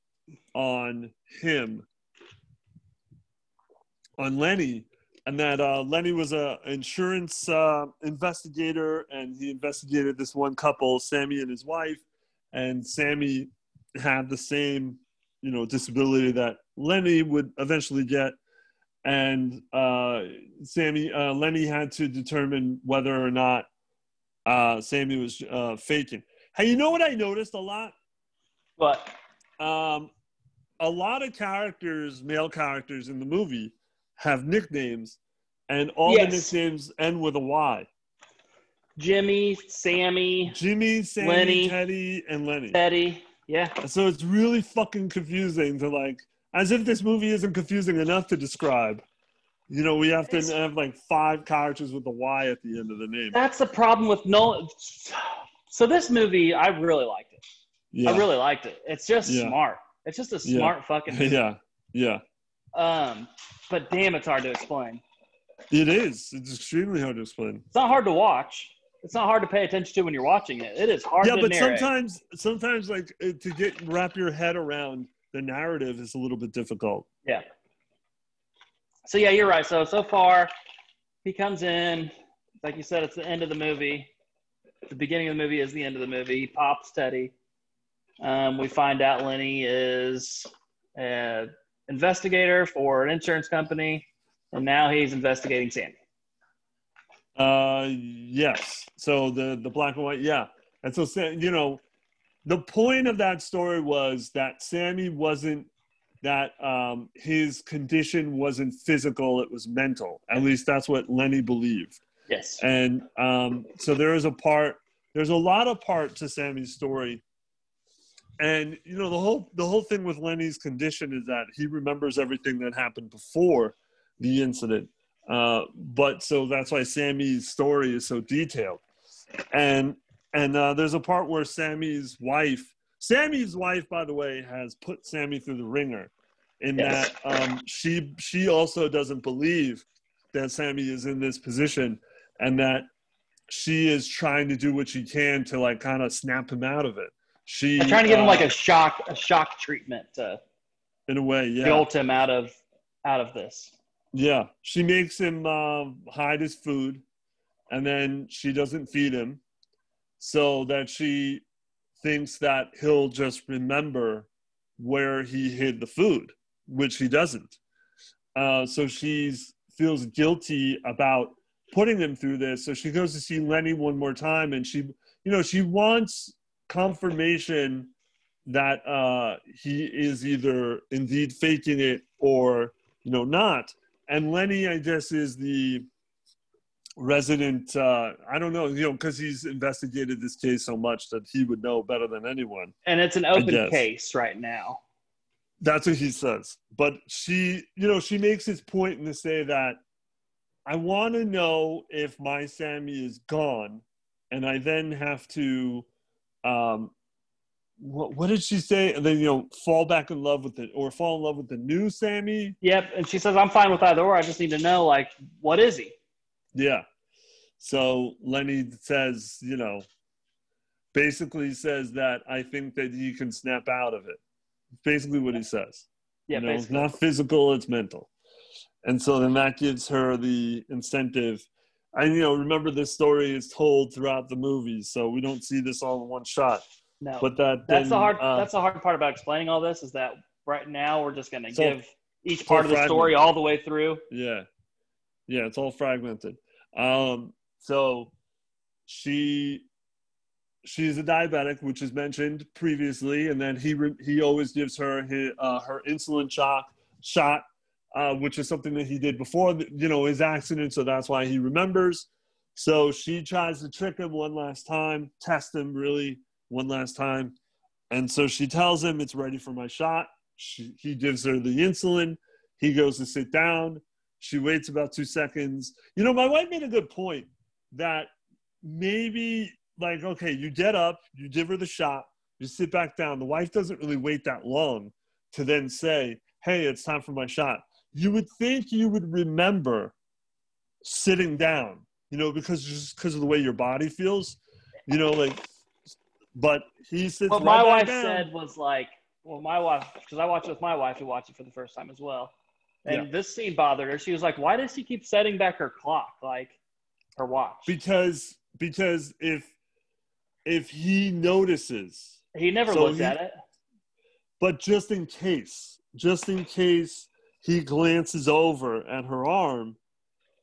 on him, on Lenny, and that uh, Lenny was a insurance uh, investigator, and he investigated this one couple, Sammy and his wife, and Sammy had the same, you know, disability that Lenny would eventually get, and uh, Sammy uh, Lenny had to determine whether or not uh, Sammy was uh, faking. Hey, you know what I noticed a lot? but Um, a lot of characters, male characters in the movie, have nicknames, and all Yes. the nicknames end with a Y. Jimmy, Sammy, Jimmy, Sammy, Lenny. Teddy, and Lenny. Teddy. Yeah. So it's really fucking confusing to like, as if this movie isn't confusing enough to describe. You know, we have to It's- have like five characters with a Y at the end of the name. That's the problem with Nolan. So this movie, I really liked it. Yeah, I really liked it. It's just Yeah. smart. It's just a Yeah. smart fucking. (laughs) movie. yeah, yeah. Um, but damn, it's hard to explain. It is. It's extremely hard to explain. It's not hard to watch. It's not hard to pay attention to when you're watching it. It is hard yeah, to but narrate. sometimes, sometimes like to get wrap your head around the narrative is a little bit difficult. Yeah. So yeah, you're right. So so far, he comes in, like you said, it's the end of the movie. The beginning of the movie is the end of the movie. He pops Teddy. Um, we find out Lenny is an investigator for an insurance company, and now he's investigating Sandy. Uh, yes. So the the black and white, yeah. And so you know, the point of that story was that Sammy wasn't that um, his condition wasn't physical; it was mental. At least that's what Lenny believed. Yes. And um, so there is a part. There's a lot of part to Sammy's story. And you know the whole the whole thing with Lenny's condition is that he remembers everything that happened before the incident. Uh, but so that's why Sammy's story is so detailed. And and uh, there's a part where Sammy's wife, Sammy's wife, by the way, has put Sammy through the ringer, in Yes. that um, she she also doesn't believe that Sammy is in this position, and that she is trying to do what she can to like kind of snap him out of it. She I'm trying to give him uh, like a shock, a shock treatment to in a way, yeah. jolt him out of out of this. Yeah, she makes him um, hide his food, and then she doesn't feed him, so that she thinks that he'll just remember where he hid the food, which he doesn't. Uh, so she's feels guilty about putting him through this. So she goes to see Lenny one more time, and she, you know, she wants confirmation that uh, he is either indeed faking it or you know not. And Lenny, I guess, is the resident. Uh, I don't know, you know, because he's investigated this case so much that he would know better than anyone. And it's an open case right now. That's what he says. But she, you know, she makes his point in to say that I want to know if my Sammy is gone, and I then have to, um, what, what did she say? And then you know, fall back in love with it, or fall in love with the new Sammy. Yep, and she says I'm fine with either or. I just need to know, like, what is he? Yeah. So Lenny says, you know, basically says that I think that he can snap out of it. Basically, what he says. Yeah, you know, basically. it's not physical; it's mental. And so then that gives her the incentive. And you know, remember this story is told throughout the movies, so we don't see this all in one shot. No, But that that's then, the hard. uh, that's the hard part about explaining all this is that right now we're just going to give each part of the story all the way through. Yeah. Yeah, it's all fragmented. Um, so she she's a diabetic, which is mentioned previously, and then he re- he always gives her his, uh, her insulin shot shot, uh, which is something that he did before you know his accident, so that's why he remembers. So she tries to trick him one last time, test him really one last time, and so she tells him it's ready for my shot. She, he gives her the insulin. He goes to sit down. She waits about two seconds. You know, my wife made a good point that maybe, like, okay, you get up, you give her the shot, you sit back down. The wife doesn't really wait that long to then say, hey, it's time for my shot. You would think you would remember sitting down, you know, because just because of the way your body feels, you know, like, but he sits What right my wife down. said was like, well, my wife, because I watched it with my wife who watched it for the first time as well. And Yeah. this scene bothered her. She was like, why does he keep setting back her clock, like watch? because because if if he notices he never so looked he- at it. but just in case just in case he glances over at her arm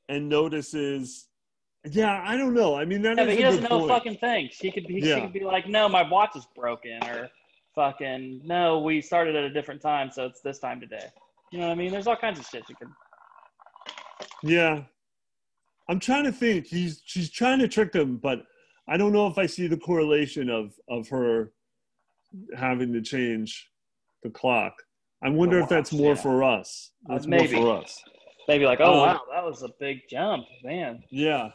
and notices yeah i don't know i mean that Yeah, but he doesn't know point. fucking thing. She could be, she could be like, no, my watch is broken, or fucking, no, we started at a different time, so it's this time today. You know what I mean? There's all kinds of shit you can. yeah i'm trying to think he's she's trying to trick him but i don't know if i see the correlation of of her having to change the clock i wonder if that's more yeah. for us Uh, that's maybe. more for us Maybe like, oh Um, wow, that was a big jump, man. Yeah.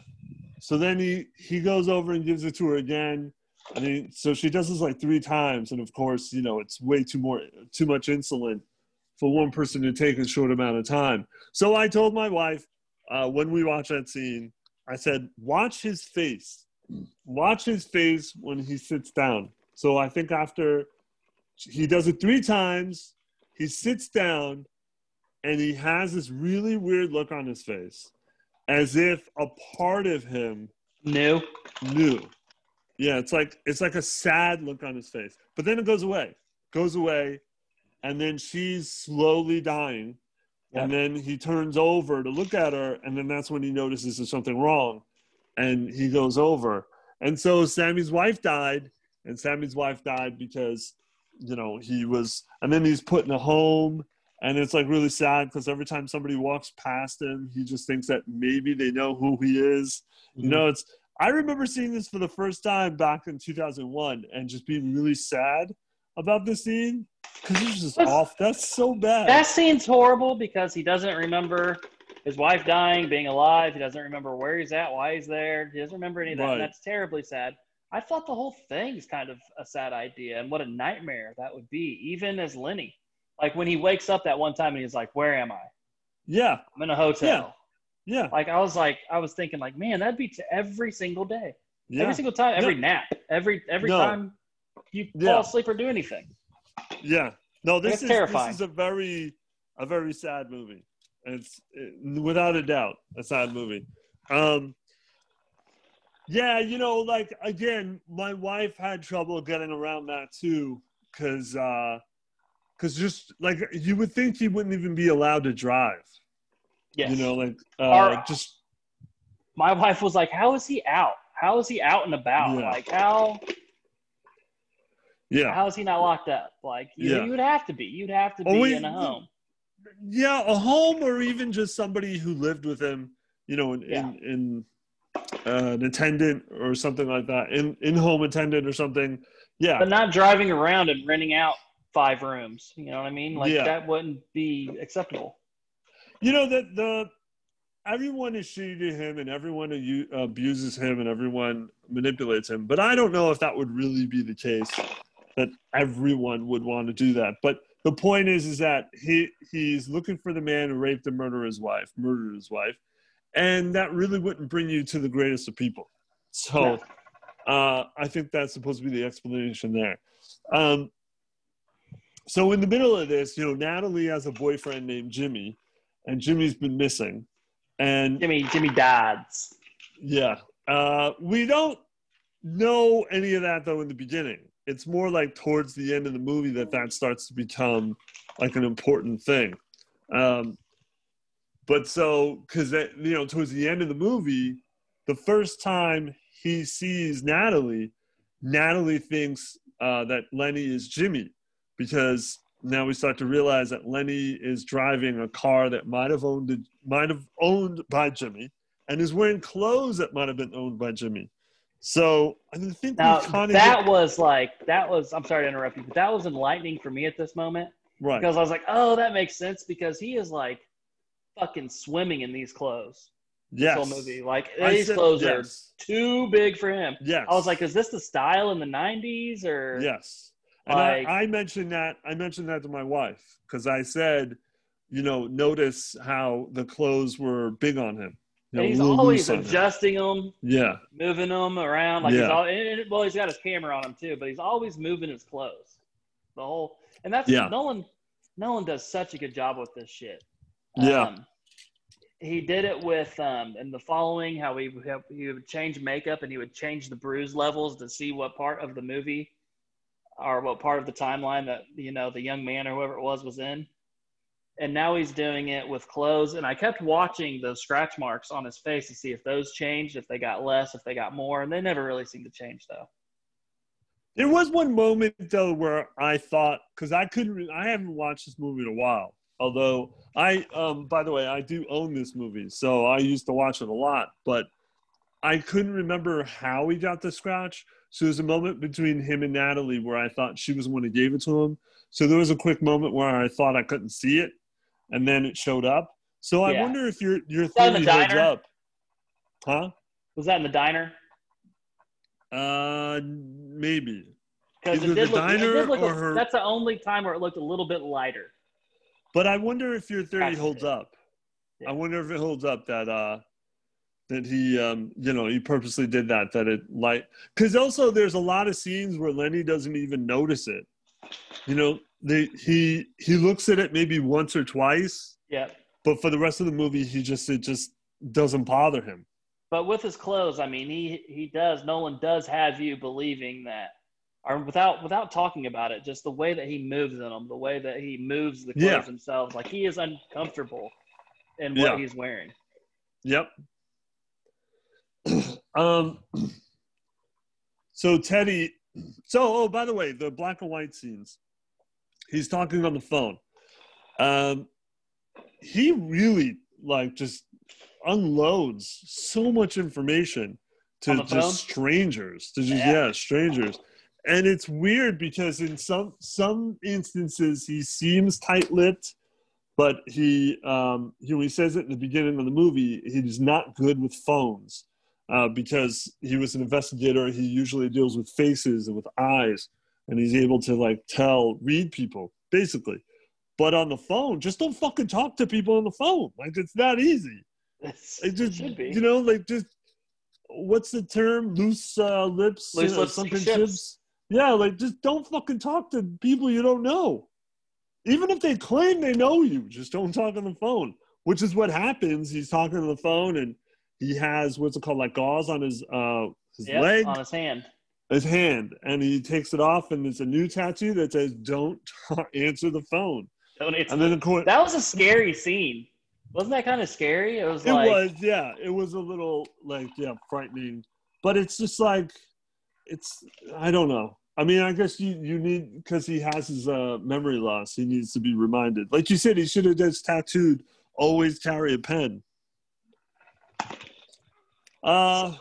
So then he he goes over and gives it to her again. I mean, so she does this like three times, and of course, you know, it's way too more too much insulin for one person to take in a short amount of time. So I told my wife uh, when we watched that scene, I said, watch his face, watch his face when he sits down. So I think after he does it three times, he sits down, and he has this really weird look on his face as if a part of him New. knew. Yeah, it's like it's like a sad look on his face. But then it goes away. Goes away and then she's slowly dying. And then he turns over to look at her and then that's when he notices there's something wrong and he goes over. And so Sammy's wife died and Sammy's wife died because you know, he was and then he's put in a home and it's like really sad because every time somebody walks past him, he just thinks that maybe they know who he is. You mm-hmm. know, it's I remember seeing this for the first time back in 2001 and just being really sad about this scene because it's just That's- off. That's so bad. That scene's horrible because he doesn't remember his wife dying, being alive. He doesn't remember where he's at, why he's there. He doesn't remember any of that. Right. That's terribly sad. I thought the whole thing's kind of a sad idea, and what a nightmare that would be, even as Lenny. Like when he wakes up that one time and he's like, "Where am I? yeah, I'm in a hotel." yeah, Like I was like, I was thinking, like, man, that'd be to every single day, yeah, every single time, every nap, every every No. time you fall Yeah. asleep or do anything. Yeah. No, this is terrifying. this is a very a very sad movie. It's it, without a doubt a sad movie. Um, yeah, you know, like again, my wife had trouble getting around that too, because uh, because just like you would think he wouldn't even be allowed to drive. Yes. You know, like uh, Our- just my wife was like, "How is he out? How is he out and about? Yeah. Like how?" Yeah. How is he not locked up? Like you, Yeah. you would have to be. You'd have to be Oh, in a home. Yeah, a home or even just somebody who lived with him, you know, in Yeah. in, in uh, an attendant or something like that, in in home attendant or something. Yeah, But not driving around and renting out five rooms. You know what I mean? Like Yeah. that wouldn't be acceptable. you know that the everyone is shitty to him and everyone abu- abuses him and everyone manipulates him. But I don't know if that would really be the case that everyone would want to do that. But the point is, is that he he's looking for the man who raped and murdered his wife, murdered his wife, and that really wouldn't bring you to the greatest of people. So. Uh, I think that's supposed to be the explanation there. Um, so in the middle of this, you know, Natalie has a boyfriend named Jimmy, and Jimmy's been missing. And Jimmy Jimmy Dads. yeah, uh, we don't know any of that though in the beginning. It's more like towards the end of the movie that that starts to become like an important thing. Um, but so, because that you know, towards the end of the movie, the first time he sees Natalie, Natalie thinks uh, that Lenny is Jimmy because now we start to realize that Lenny is driving a car that might have owned might have owned by Jimmy and is wearing clothes that might have been owned by Jimmy. So I think Now we kind of that was like that was. I'm sorry to interrupt you, but that was enlightening for me at this moment right. because I was like, oh, that makes sense because he is like fucking swimming in these clothes. This Yes. whole movie, like these said clothes are too big for him. Yes. I was like, is this the style in the '90s or? Yes. And Like- I, I mentioned that I mentioned that to my wife because I said, you know, notice how the clothes were big on him. And he's always adjusting them, Yeah. moving them around. Like he's all, and, and- well, he's got his camera on him too, but he's always moving his clothes. The whole, and that's Yeah. Nolan. Nolan does such a good job with this shit. Yeah. Um, he did it with um, in the following how he would, he would change makeup and he would change the bruise levels to see what part of the movie or what part of the timeline that you know the young man or whoever it was was in. And now he's doing it with clothes. And I kept watching those scratch marks on his face to see if those changed, if they got less, if they got more, and they never really seemed to change though. There was one moment though where I thought because I couldn't, I haven't watched this movie in a while. Although I, um, by the way, I do own this movie, so I used to watch it a lot. But I couldn't remember how he got the scratch. So there's a moment between him and Natalie where I thought she was the one who gave it to him. So there was a quick moment where I thought I couldn't see it, and then it showed up. So I Yeah. wonder if your your that in the theory holds up, huh? Was that in the diner? Uh, maybe. Because it did the look, diner did look or a- her- that's the only time where it looked a little bit lighter. But I wonder if your theory That's holds up. Yeah. I wonder if it holds up that uh that he um you know he purposely did that that it like because also there's a lot of scenes where Lenny doesn't even notice it. You know, they he he looks at it maybe once or twice, Yeah. but for the rest of the movie he just it just doesn't bother him. But with his clothes, I mean, he he does. Nolan does have you believing that, or without without talking about it, just the way that he moves in them, the way that he moves the clothes Yeah. themselves, like he is uncomfortable in what Yeah. he's wearing. Yep. (clears throat) um. (clears throat) So Teddy. So oh, by the way, the black and white scenes. He's talking on the phone. Um, he really like just unloads so much information to the phone? just strangers. To just Yeah. yeah, strangers. And it's weird because in some some instances he seems tight-lipped, but he um, he when he says it in the beginning of the movie, he's not good with phones uh, because he was an investigator. He usually deals with faces and with eyes, and he's able to like tell, read people basically. But on the phone, just don't fucking talk to people on the phone. Like it's that easy. It's, It just should be. you know like just what's the term? Loose uh, lips, Loose uh, lips something ships. ships. Yeah, like just don't fucking talk to people you don't know. Even if they claim they know you, just don't talk on the phone. Which is what happens. He's talking on the phone and he has what's it called, like gauze on his uh his Yep, leg, on his hand. His hand, and he takes it off and it's a new tattoo that says "Don't (laughs) answer the phone." Don't answer And then of course that was a scary scene. Wasn't that kind of scary? It was it like was yeah, it was a little like yeah frightening, but it's just like it's I don't know. I mean, I guess you you need because he has his uh, memory loss. He needs to be reminded. Like you said, he should have just tattooed. Always carry a pen. Uh,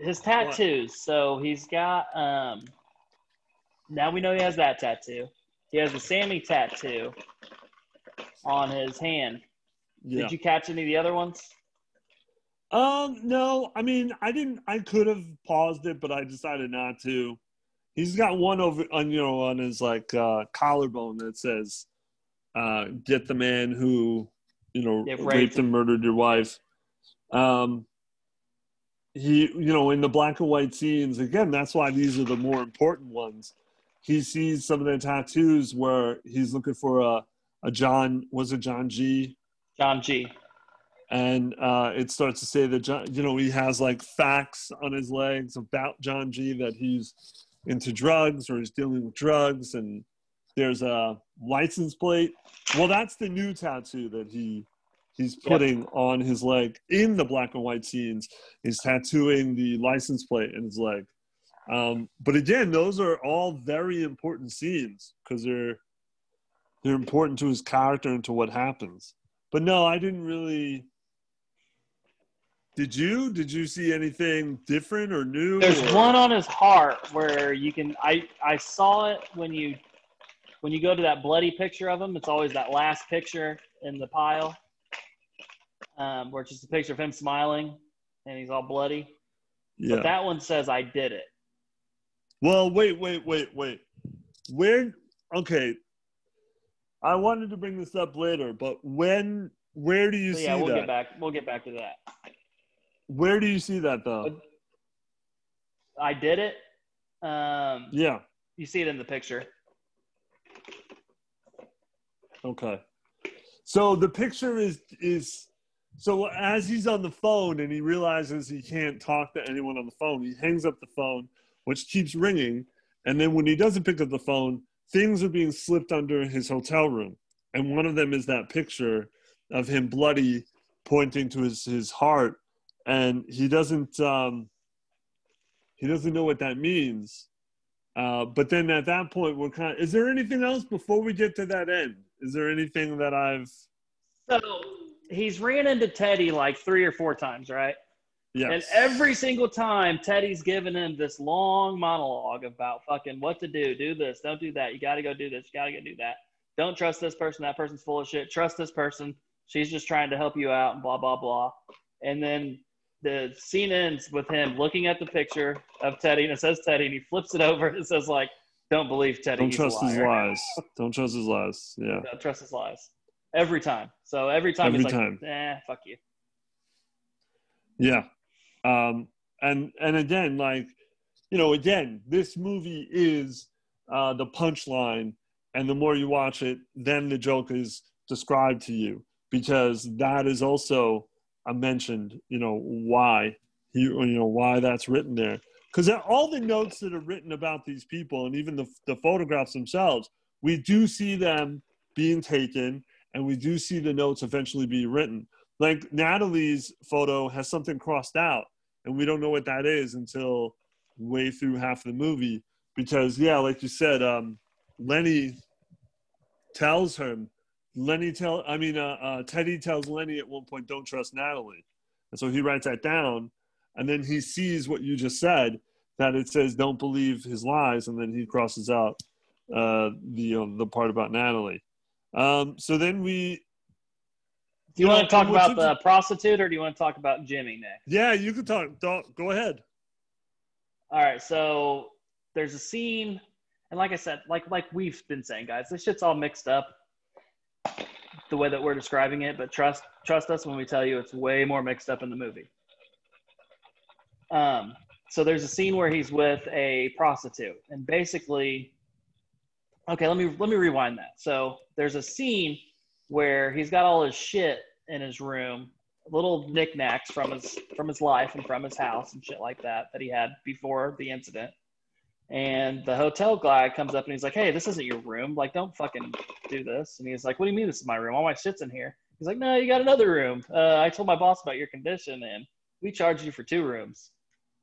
his tattoos. What? So he's got. um Now we know he has that tattoo. He has the Sammy tattoo on his hand. Yeah. Did you catch any of the other ones? Um, no. I mean, I didn't. I could have paused it, but I decided not to. He's got one over on you know on his like uh, collarbone that says, uh, "Get the man who you know raped, raped and murdered your wife." Um, he you know in the black and white scenes again. That's why these are the more important ones. He sees some of the tattoos where he's looking for a a John was it John G. John G. And uh, it starts to say that John, you know he has like facts on his legs about John G. That he's into drugs or he's dealing with drugs, and there's a license plate. Well, that's the new tattoo that he he's putting yep. on his leg in the black and white scenes. He's tattooing the license plate in his leg. Um, but again, those are all very important scenes because they're they're important to his character and to what happens. But no, I didn't really. Did you? Did you see anything different or new? There's or? one on his heart where you can. I I saw it when you when you go to that bloody picture of him. It's always that last picture in the pile, um, where it's just a picture of him smiling and he's all bloody. Yeah. But that one says, "I did it." Well, wait, wait, wait, wait. Where? Okay, I wanted to bring this up later, but when where do you so, see yeah, we'll that? get back we'll get back to that. Where do you see that though? I did it. Um, yeah. You see it in the picture. Okay. So the picture is is so as he's on the phone and he realizes he can't talk to anyone on the phone, he hangs up the phone, which keeps ringing, and then when he doesn't pick up the phone, things are being slipped under his hotel room. And one of them is that picture of him bloody pointing to his, his heart. And he doesn't um, he doesn't know what that means. Uh, but then at that point, we're kind of, is there anything else before we get to that end? Is there anything that I've. So he's ran into Teddy like three or four times, right? Yes. And every single time, Teddy's giving him this long monologue about fucking what to do. Do this. Don't do that. You got to go do this. You got to go do that. Don't trust this person. That person's full of shit. Trust this person. She's just trying to help you out and blah, blah, blah. And then the scene ends with him looking at the picture of Teddy and it says Teddy and he flips it over (laughs) and it says, like, don't believe Teddy. Don't trust his lies. don't trust his lies. Yeah. Don't trust his lies. Every time. So every time every time. like, eh, fuck you. Yeah. Um, and and again, like you know, again, this movie is uh, the punchline, and the more you watch it, then the joke is described to you because that is also I mentioned. You know why he, you know why that's written there because all the notes that are written about these people and even the the photographs themselves, we do see them being taken, and we do see the notes eventually be written like Natalie's photo has something crossed out, and we don't know what that is until way through half the movie. Because yeah, like you said, um, Lenny tells him. Lenny tell I mean uh, uh, Teddy tells Lenny at one point, "Don't trust Natalie," and so he writes that down, and then he sees what you just said that it says, "Don't believe his lies," and then he crosses out uh, the uh, the part about Natalie. Um, so then we do you, you want to talk about the prostitute or do you want to talk about Jimmy next? Yeah, you can talk. Don't, Go ahead. All right. So there's a scene, and like I said, like like we've been saying, guys, this shit's all mixed up the way that we're describing it. But trust trust us when we tell you it's way more mixed up in the movie. Um. So there's a scene where he's with a prostitute, and basically, okay, let me let me rewind that. So there's a scene where he's got all his shit in his room, little knickknacks from his from his life and from his house and shit like that that he had before the incident. And the hotel guy comes up and he's like, "Hey, this isn't your room. Like, don't fucking do this." And he's like, "What do you mean this is my room? All my shit's in here." He's like, "No, you got another room. Uh, I told my boss about your condition, and we charge you for two rooms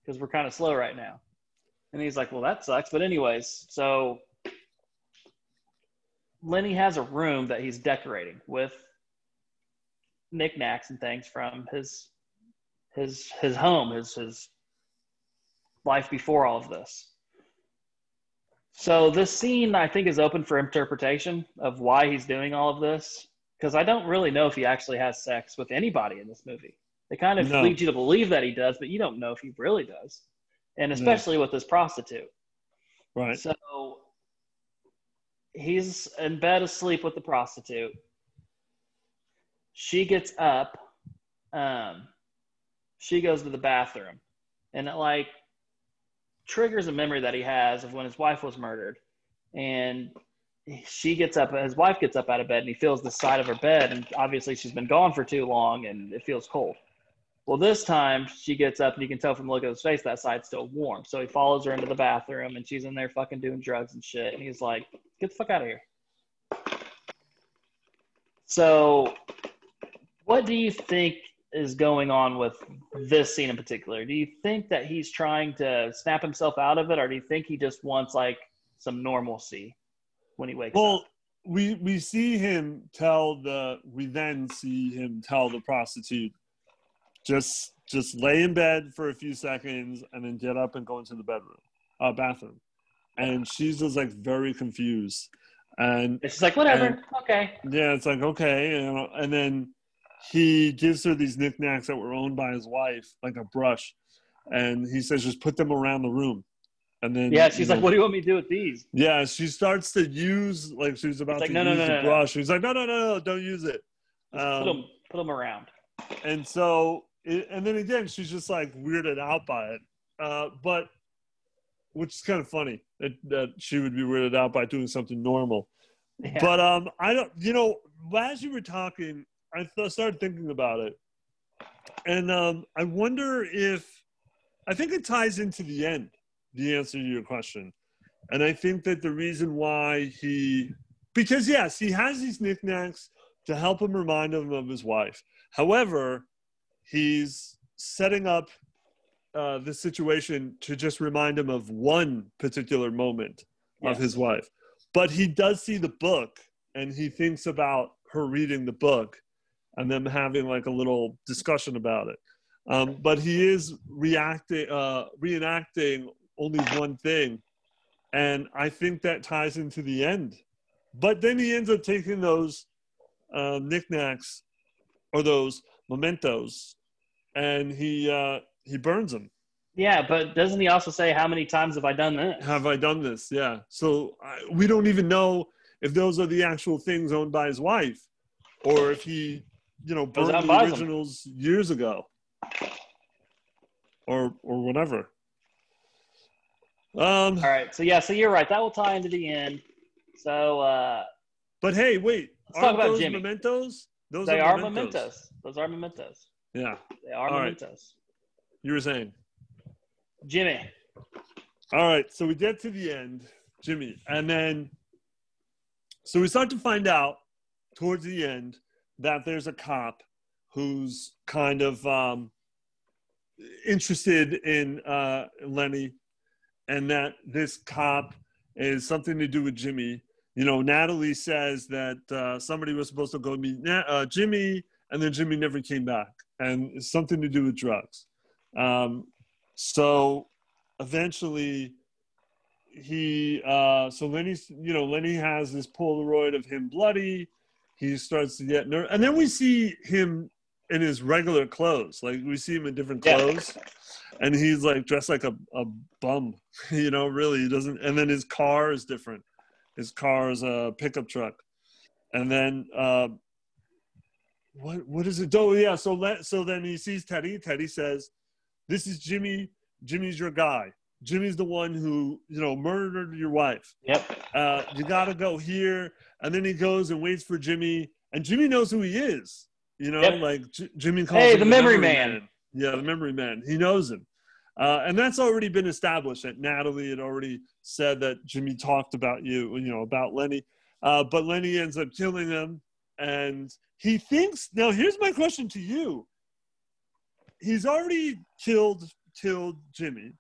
because we're kind of slow right now." And he's like, well, that sucks. But anyways, so Lenny has a room that he's decorating with knickknacks and things from his his his home, his his life before all of this. So this scene I think is open for interpretation of why he's doing all of this because I don't really know if he actually has sex with anybody in this movie. They kind of No. lead you to believe that he does, but you don't know if he really does, and especially with this prostitute. Right. So he's in bed asleep with the prostitute. She gets up. Um, she goes to the bathroom, and it like triggers a memory that he has of when his wife was murdered. And she gets up. His wife gets up out of bed, and he feels the side of her bed, and obviously she's been gone for too long, and it feels cold. Well, this time she gets up, and you can tell from the look of his face that side's still warm. So he follows her into the bathroom, and she's in there fucking doing drugs and shit. And he's like, "Get the fuck out of here." So, what do you think is going on with this scene in particular? Do you think that he's trying to snap himself out of it, or do you think he just wants like some normalcy when he wakes Well, up? Well, we we see him tell the we then see him tell the prostitute just just lay in bed for a few seconds and then get up and go into the bedroom, uh, bathroom, and she's just like very confused, and It's like whatever, and- okay. yeah, it's like okay, know, and then he gives her these knickknacks that were owned by his wife, like a brush, and he says just put them around the room, and then Yeah, she's like, know, "What do you want me to do with these?" yeah, she starts to use like she's about like, to no, use no, the no, no. brush. She's like, no, no, no, no, don't use it. Just put Um, them, put them around. and so, it, and then again, she's just like weirded out by it. Uh, but which is kind of funny that, that she would be weirded out by doing something normal. Yeah. But um, I don't, you know, as you were talking, I th- started thinking about it, and um, I wonder if I think it ties into the end, the answer to your question, and I think that the reason why he, because yes, he has these knickknacks to help him remind him of his wife. However, he's setting up uh, the situation to just remind him of one particular moment of his wife. But he does see the book and he thinks about her reading the book and them having like a little discussion about it. Um, but he is reacting, uh, reenacting only one thing. And I think that ties into the end. But then he ends up taking those uh, knickknacks or those mementos and he uh, he burns them. Yeah, but doesn't he also say how many times have I done this? Have I done this? Yeah. So I, we don't even know if those are the actual things owned by his wife, or if he, you know, burned the originals years ago, or or whatever. Um, All right, so yeah, so you're right. That will tie into the end. So uh, but hey, wait. Let's talk Aren't about those Jimmy. mementos? Those they are are mementos. mementos. Those are mementos. Yeah, They are All right. mementos. you were saying. Jimmy. All right, so we get to the end, Jimmy, and then so we start to find out towards the end that there's a cop who's kind of um, interested in uh, Lenny, and that this cop is something to do with Jimmy. You know, Natalie says that uh, somebody was supposed to go meet uh, Jimmy, and then Jimmy never came back, and it's something to do with drugs. Um, so eventually he uh so lenny's you know lenny has this polaroid of him bloody he starts to get nervous and then we see him in his regular clothes like we see him in different Yeah. clothes and he's like dressed like a, a bum (laughs) you know really he doesn't and then his car is different his car is a pickup truck and then uh what what is it oh yeah so let so then he sees teddy teddy says this is jimmy jimmy's your guy jimmy's the one who you know murdered your wife Yep. uh, you got to go here. And then he goes and waits for Jimmy, and Jimmy knows who he is. You know, Yep. like J- Jimmy calls Hey, the memory man. Yeah, the memory man. He knows him. Uh, and that's already been established that Natalie had already said that Jimmy talked about you, you know, about Lenny. Uh, but Lenny ends up killing him. And he thinks, now here's my question to you. He's already killed, killed Jimmy.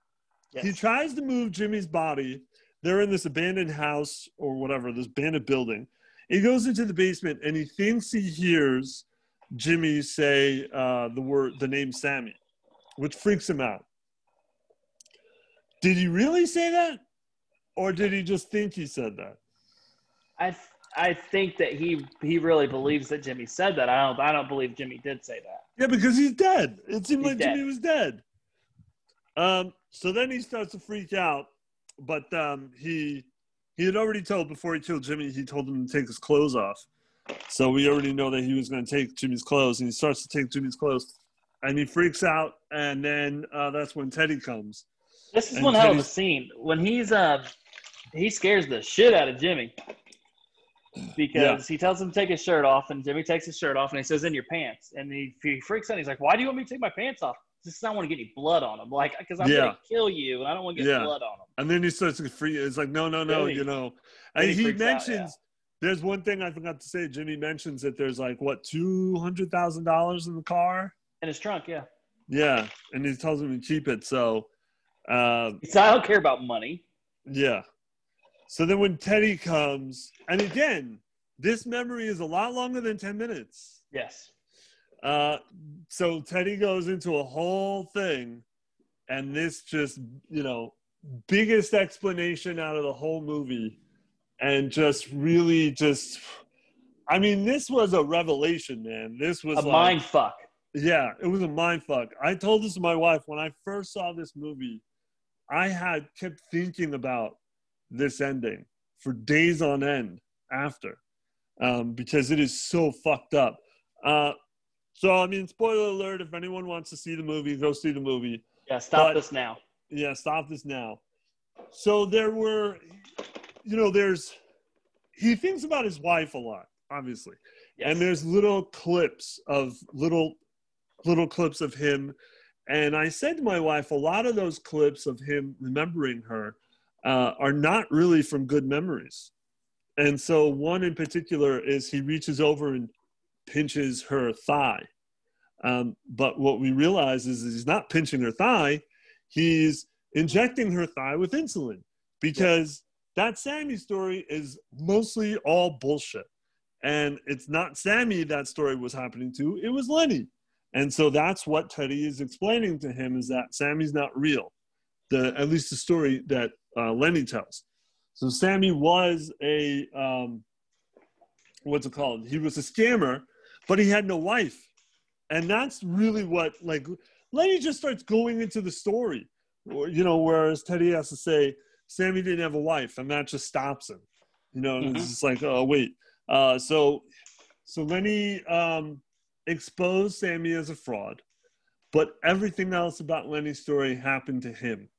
He tries to move Jimmy's body. They're in this abandoned house or whatever, this abandoned building. He goes into the basement and he thinks he hears Jimmy say uh, the word, the name Sammy, which freaks him out. Did he really say that, or did he just think he said that? I I think that he he really believes that Jimmy said that. I don't I don't believe Jimmy did say that. Yeah, because he's dead. It seemed He's like dead. Jimmy was dead. Um, so then he starts to freak out, but um, he he had already told before he killed Jimmy, he told him to take his clothes off. So we already know that he was going to take Jimmy's clothes, and he starts to take Jimmy's clothes, and he freaks out, and then uh, that's when Teddy comes. This is And one hell of a scene when he's uh he scares the shit out of Jimmy because he tells him to take his shirt off, and Jimmy takes his shirt off, and he says, "In your pants," and he, he freaks out. He's like, "Why do you want me to take my pants off?" Just I don't want to get any blood on him, like because I'm Yeah. gonna kill you, and I don't want to get Yeah. blood on him. And then he starts to freak. It's like, no, no, no, you know. And he out, mentions yeah. there's one thing I forgot to say. Jimmy mentions that there's like what two hundred thousand dollars in the car. In his trunk, yeah. Yeah, and he tells him to keep it. So, (laughs) uh, said, "I don't care about money." yeah. So then when Teddy comes, and again, this memory is a lot longer than ten minutes. Yes. Uh, so Teddy goes into a whole thing, and this just, you know, biggest explanation out of the whole movie, and just really just, I mean, this was a revelation, man. This was A like, mind fuck. yeah, it was a mind fuck. I told this to my wife when I first saw this movie. I had kept thinking about this ending for days on end after, um, because it is so fucked up. Uh, so I mean, spoiler alert: if anyone wants to see the movie, go see the movie. Yeah. Stop But- this now. Yeah, stop this now. So there were, you know, there's he thinks about his wife a lot, obviously Yes. and there's little clips of little little clips of him and i said to my wife a lot of those clips of him remembering her uh, are not really from good memories. And so one in particular is he reaches over and pinches her thigh. Um, but what we realize is he's not pinching her thigh he's injecting her thigh with insulin because that sammy story is mostly all bullshit. And it's not Sammy that story was happening to, it was Lenny. And so that's what Teddy is explaining to him is that Sammy's not real. The at least the story that uh, Lenny tells. So Sammy was a um, what's it called? He was a scammer, but he had no wife. And that's really what like Lenny just starts going into the story. You know, whereas Teddy has to say, Sammy didn't have a wife, and that just stops him. You know, Mhm. it's just like, oh wait. Uh, so, so Lenny um, exposed Sammy as a fraud, but everything else about Lenny's story happened to him.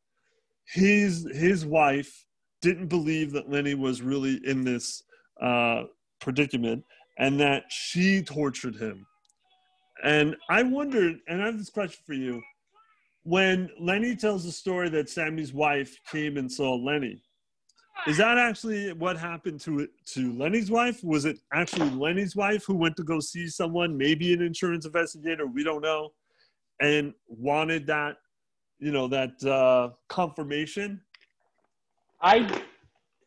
His his wife didn't believe that Lenny was really in this uh, predicament, and that she tortured him. And I wondered, and I have this question for you: When Lenny tells the story that Sammy's wife came and saw Lenny, is that actually what happened to to Lenny's wife? Was it actually Lenny's wife who went to go see someone, maybe an insurance investigator, we don't know, and wanted that, you know, that uh, confirmation? I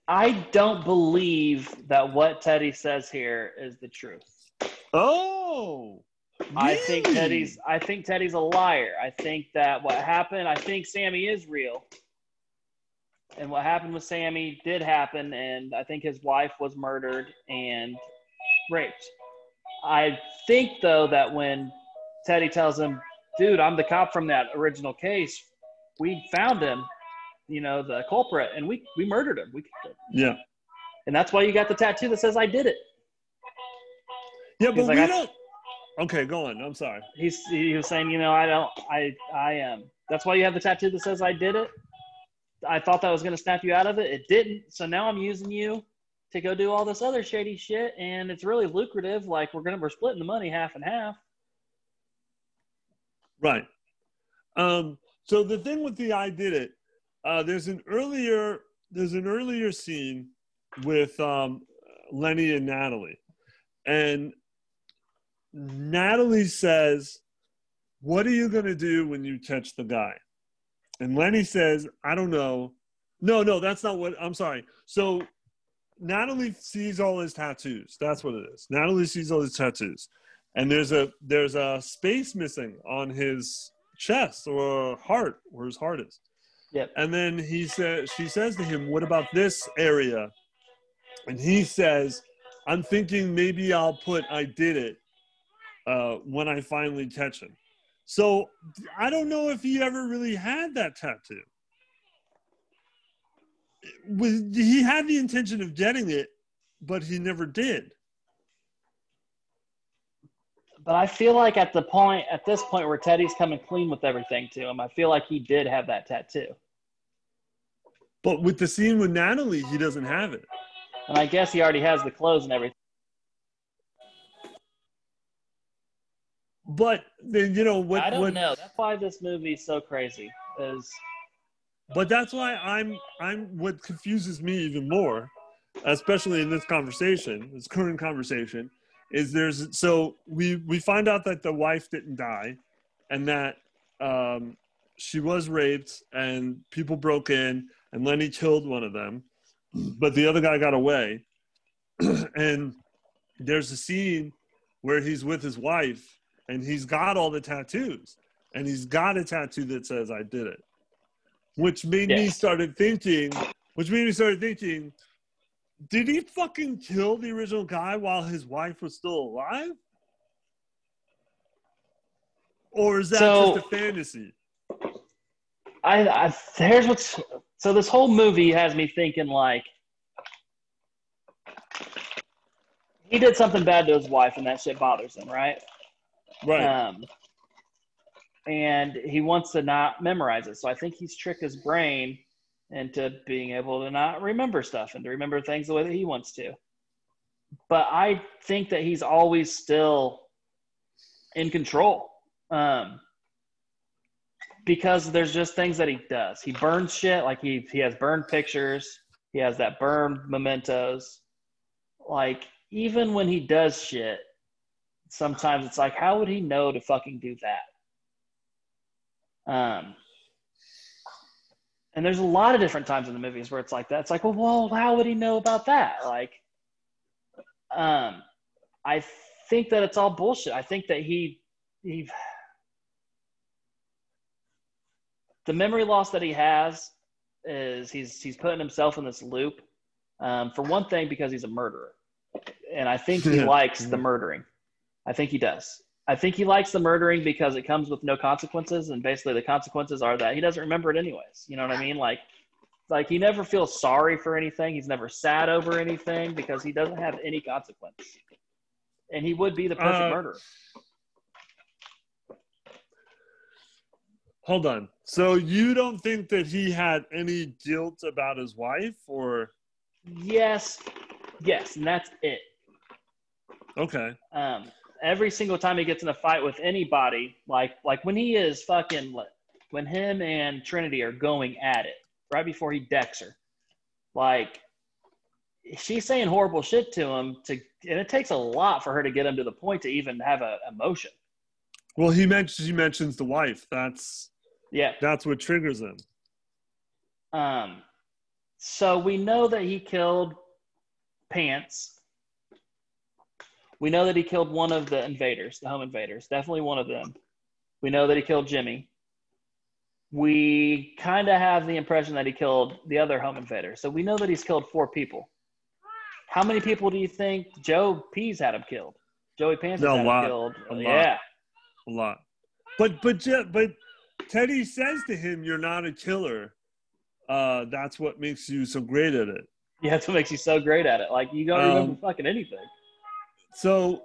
I don't believe that what Teddy says here is the truth. Oh, I think? Teddy's I think Teddy's a liar. I think that what happened, I think Sammy is real. And what happened with Sammy did happen and I think his wife was murdered and raped. I think though that when Teddy tells him, "Dude, I'm the cop from that original case. We found him, you know, the culprit and we we murdered him. We yeah, and that's why you got the tattoo that says I did it." yeah, but like, we don't. Okay, go on. I'm sorry. he's he was saying, you know, I don't, I, I am. that's why you have the tattoo that says I did it. I thought that was gonna snap you out of it. It didn't. So now I'm using you to go do all this other shady shit, and it's really lucrative. Like we're gonna we're splitting the money half and half. Right. Um, so the thing with the I did it, uh, there's an earlier there's an earlier scene with um, Lenny and Natalie, and Natalie says, "What are you gonna do when you catch the guy?" And Lenny says, "I don't know." No, no, that's not what. I'm sorry. So Natalie sees all his tattoos. That's what it is. Natalie sees all his tattoos, and there's a there's a space missing on his chest or heart, where his heart is. Yep. And then he says, she says to him, "What about this area?" And he says, "I'm thinking maybe I'll put I did it uh, when I finally catch him." So I don't know if he ever really had that tattoo. Was, he had the intention of getting it, but he never did. But I feel like at the point at this point where Teddy's coming clean with everything to him, I feel like he did have that tattoo. But with the scene with Natalie, he doesn't have it. And I guess he already has the clothes and everything. But then you know what? I don't what, know. That's why this movie is so crazy. Is But that's why I'm I'm what confuses me even more, especially in this conversation, this current conversation, is there's so we we find out that the wife didn't die, and that um, she was raped and people broke in and Lenny killed one of them, but the other guy got away, (clears throat) and there's a scene where he's with his wife and he's got all the tattoos. And he's got a tattoo that says I did it. Which made me started thinking which made me started thinking did he fucking kill the original guy while his wife was still alive? Or is that So- just a fantasy? I, I here's what's so this whole movie has me thinking like he did something bad to his wife and that shit bothers him, right? Right Um, and he wants to not memorize it. So I think he's tricked his brain into being able to not remember stuff and to remember things the way that he wants to. But I think that he's always still in control. Um, because there's just things that he does. He burns shit, like he he has burned pictures. He has that burned mementos. Like even when he does shit, sometimes it's like, how would he know to fucking do that? Um, and there's a lot of different times in the movies where it's like that. It's like, well, well how would he know about that? Like, um, I think that it's all bullshit. I think that he he the memory loss that he has is he's he's putting himself in this loop. Um, for one thing, because he's a murderer, and I think he (laughs) likes the murdering. I think he does. I think he likes the murdering because it comes with no consequences, and basically the consequences are that he doesn't remember it anyways. You know what I mean? Like, like he never feels sorry for anything. He's never sad over anything because he doesn't have any consequence, and he would be the perfect Uh, murderer. hold on so you don't think that he had any guilt about his wife or Yes, yes, and that's it. okay Um, every single time he gets in a fight with anybody, like like when he is fucking when him and Trinity are going at it right before he decks her, like she's saying horrible shit to him to and it takes a lot for her to get him to the point to even have a emotion. well he mentions he mentions the wife that's Yeah. that's what triggers him Um, so we know that he killed Pants. We know that he killed one of the invaders, the home invaders, definitely one of them. We know that he killed Jimmy. We kind of have the impression that he killed the other home invader. So we know that he's killed four people. How many people do you think Joe Pease had him killed? Joey Pants No, a had lot. him killed. A lot. yeah. a lot. But but but Teddy says to him, "You're not a killer. Uh, that's what makes you so great at it." Yeah, that's what makes you so great at it. Like you don't Um, remember fucking anything. So,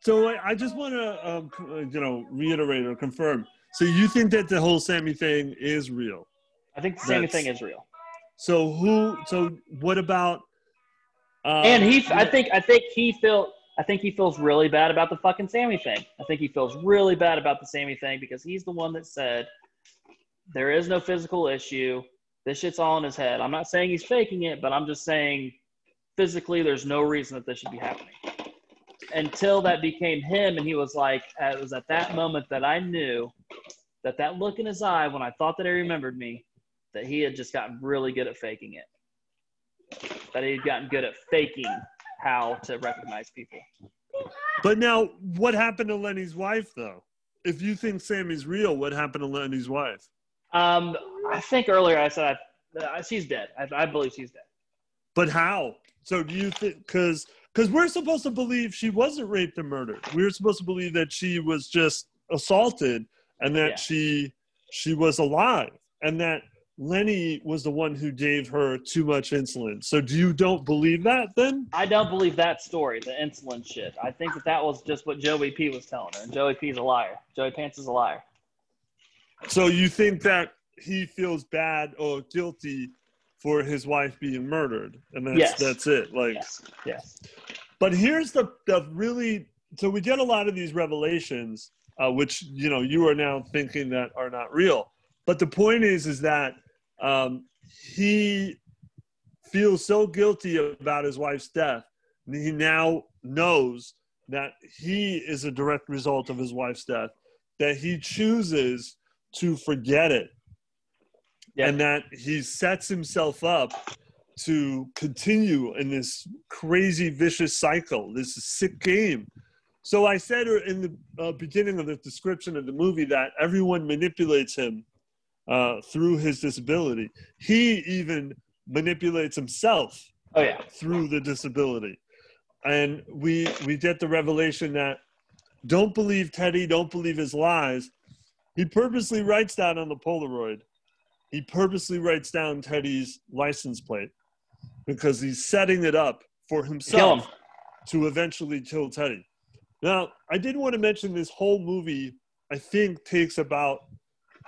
so I, I just want to um, uh, you know reiterate or confirm. So you think that the whole Sammy thing is real? I think the Sammy thing is real. So who? So what about? Uh, and he, I think, I think he feel, I think he feels really bad about the fucking Sammy thing. I think he feels really bad about the Sammy thing because he's the one that said there is no physical issue. This shit's all in his head. I'm not saying he's faking it, but I'm just saying physically, there's no reason that this should be happening. Until that became him, and he was like, it was at that moment that I knew that that look in his eye when I thought that he remembered me, that he had just gotten really good at faking it. That he had gotten good at faking how to recognize people. But now, what happened to Lenny's wife, though? If you think Sammy's real, what happened to Lenny's wife? Um, I think earlier I said uh, she's dead. I, I believe she's dead. But how? So do you think? Because because we're supposed to believe she wasn't raped and murdered. We were supposed to believe that she was just assaulted and that yeah. she she was alive and that Lenny was the one who gave her too much insulin. So do you don't believe that then? I don't believe that story, the insulin shit. I think that that was just what Joey P was telling her, and Joey P is a liar. Joey Pants is a liar. So you think that he feels bad or guilty for his wife being murdered, and that's yes. that's it. Like, yes. yes. But here's the the really so we get a lot of these revelations, uh, which you know you are now thinking that are not real. But the point is, is that um, he feels so guilty about his wife's death. He now knows that he is a direct result of his wife's death, that he chooses to forget it, yep. and that he sets himself up to continue in this crazy, vicious cycle, this sick game. So I said in the uh, beginning of the description of the movie that everyone manipulates him uh, through his disability. He even manipulates himself oh, yeah. through the disability. And we we get the revelation that don't believe Teddy, don't believe his lies. He purposely writes down on the Polaroid. He purposely writes down Teddy's license plate because he's setting it up for himself to eventually kill Teddy. Now, I did want to mention this whole movie, I think, takes about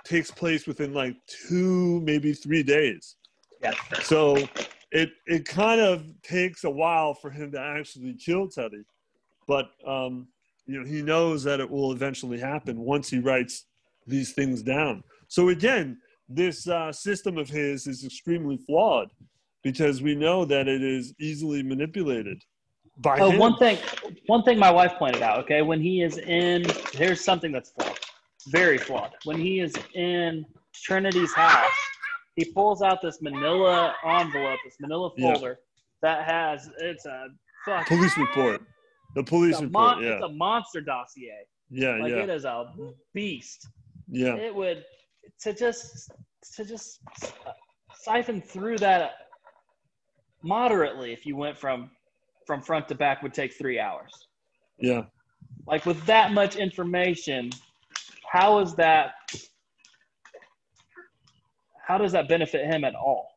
takes place within like two, maybe three days. Yeah. So it it kind of takes a while for him to actually kill Teddy, but um, you know he knows that it will eventually happen once he writes these things down. So again, this uh, system of his is extremely flawed because we know that it is easily manipulated by oh, him. one thing one thing my wife pointed out okay when he is in here's something that's flawed very flawed. When he is in Trinity's house, he pulls out this manila envelope, this manila folder yeah. that has it's a fuck, police report. The police report. Mon- yeah. It's a monster dossier. Yeah, like yeah. It is a beast. Yeah. It would to just to just siphon through that moderately if you went from from front to back would take three hours. Yeah. Like with that much information, how is that how does that benefit him at all?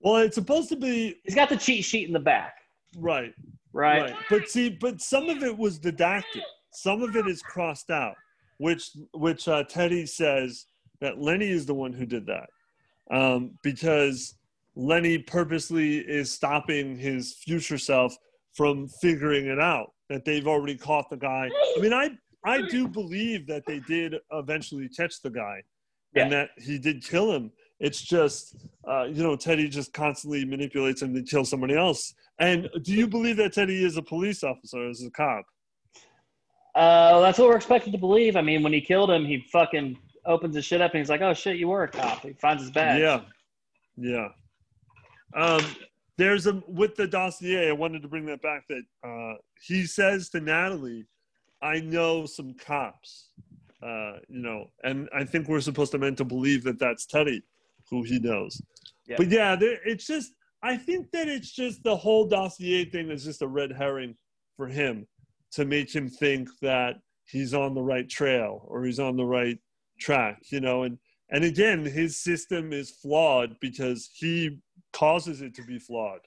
Well, it's supposed to be He's got the cheat sheet in the back. Right. Right. right. But see, but some of it was didactic. Some of it is crossed out, which which uh, Teddy says that Lenny is the one who did that, um, because Lenny purposely is stopping his future self from figuring it out that they've already caught the guy. I mean, I I do believe that they did eventually catch the guy, yeah. and that he did kill him. It's just, uh, you know, Teddy just constantly manipulates him to kill somebody else. And do you believe that Teddy is a police officer, is a cop? Uh, that's what we're expected to believe. I mean, when he killed him, he fucking opens his shit up and he's like, "Oh shit, you were a cop." He finds his badge. Yeah, yeah. Um, there's a with the dossier. I wanted to bring that back. That uh, he says to Natalie I know some cops, uh, you know, and I think we're supposed to meant to believe that that's Teddy, who he knows. Yeah. But yeah, it's just I think that it's just the whole dossier thing is just a red herring for him to make him think that he's on the right trail or he's on the right track, you know, and and again, his system is flawed because he causes it to be flawed.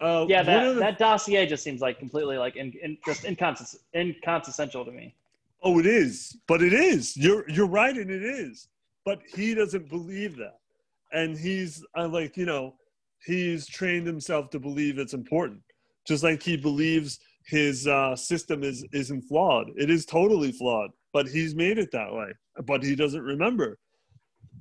Uh, yeah, that, the, that dossier just seems like completely like in, in just inconsist, inconsequential to me. Oh, it is, but it is. You're you're right, and it is. But he doesn't believe that, and he's uh, like you know, he's trained himself to believe it's important, just like he believes his uh, system is isn't flawed. It is totally flawed, but he's made it that way. But he doesn't remember.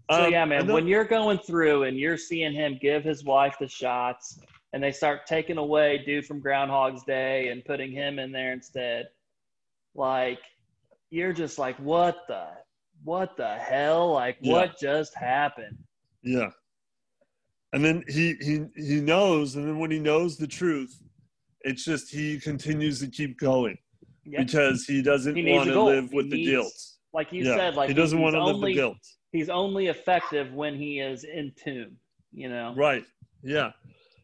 So um, yeah, man, then, when you're going through and you're seeing him give his wife the shots and they start taking away dude from Groundhog's Day and putting him in there instead. Like, you're just like, what the, what the hell? Like, Yeah. what just happened? Yeah. And then he he he knows, and then when he knows the truth, it's just he continues to keep going Yep. because he doesn't He want to live He with the needs- guilt. Like you yeah. said, like he doesn't want to live the guilt. He's only effective when he is in tune. You know. Right. Yeah.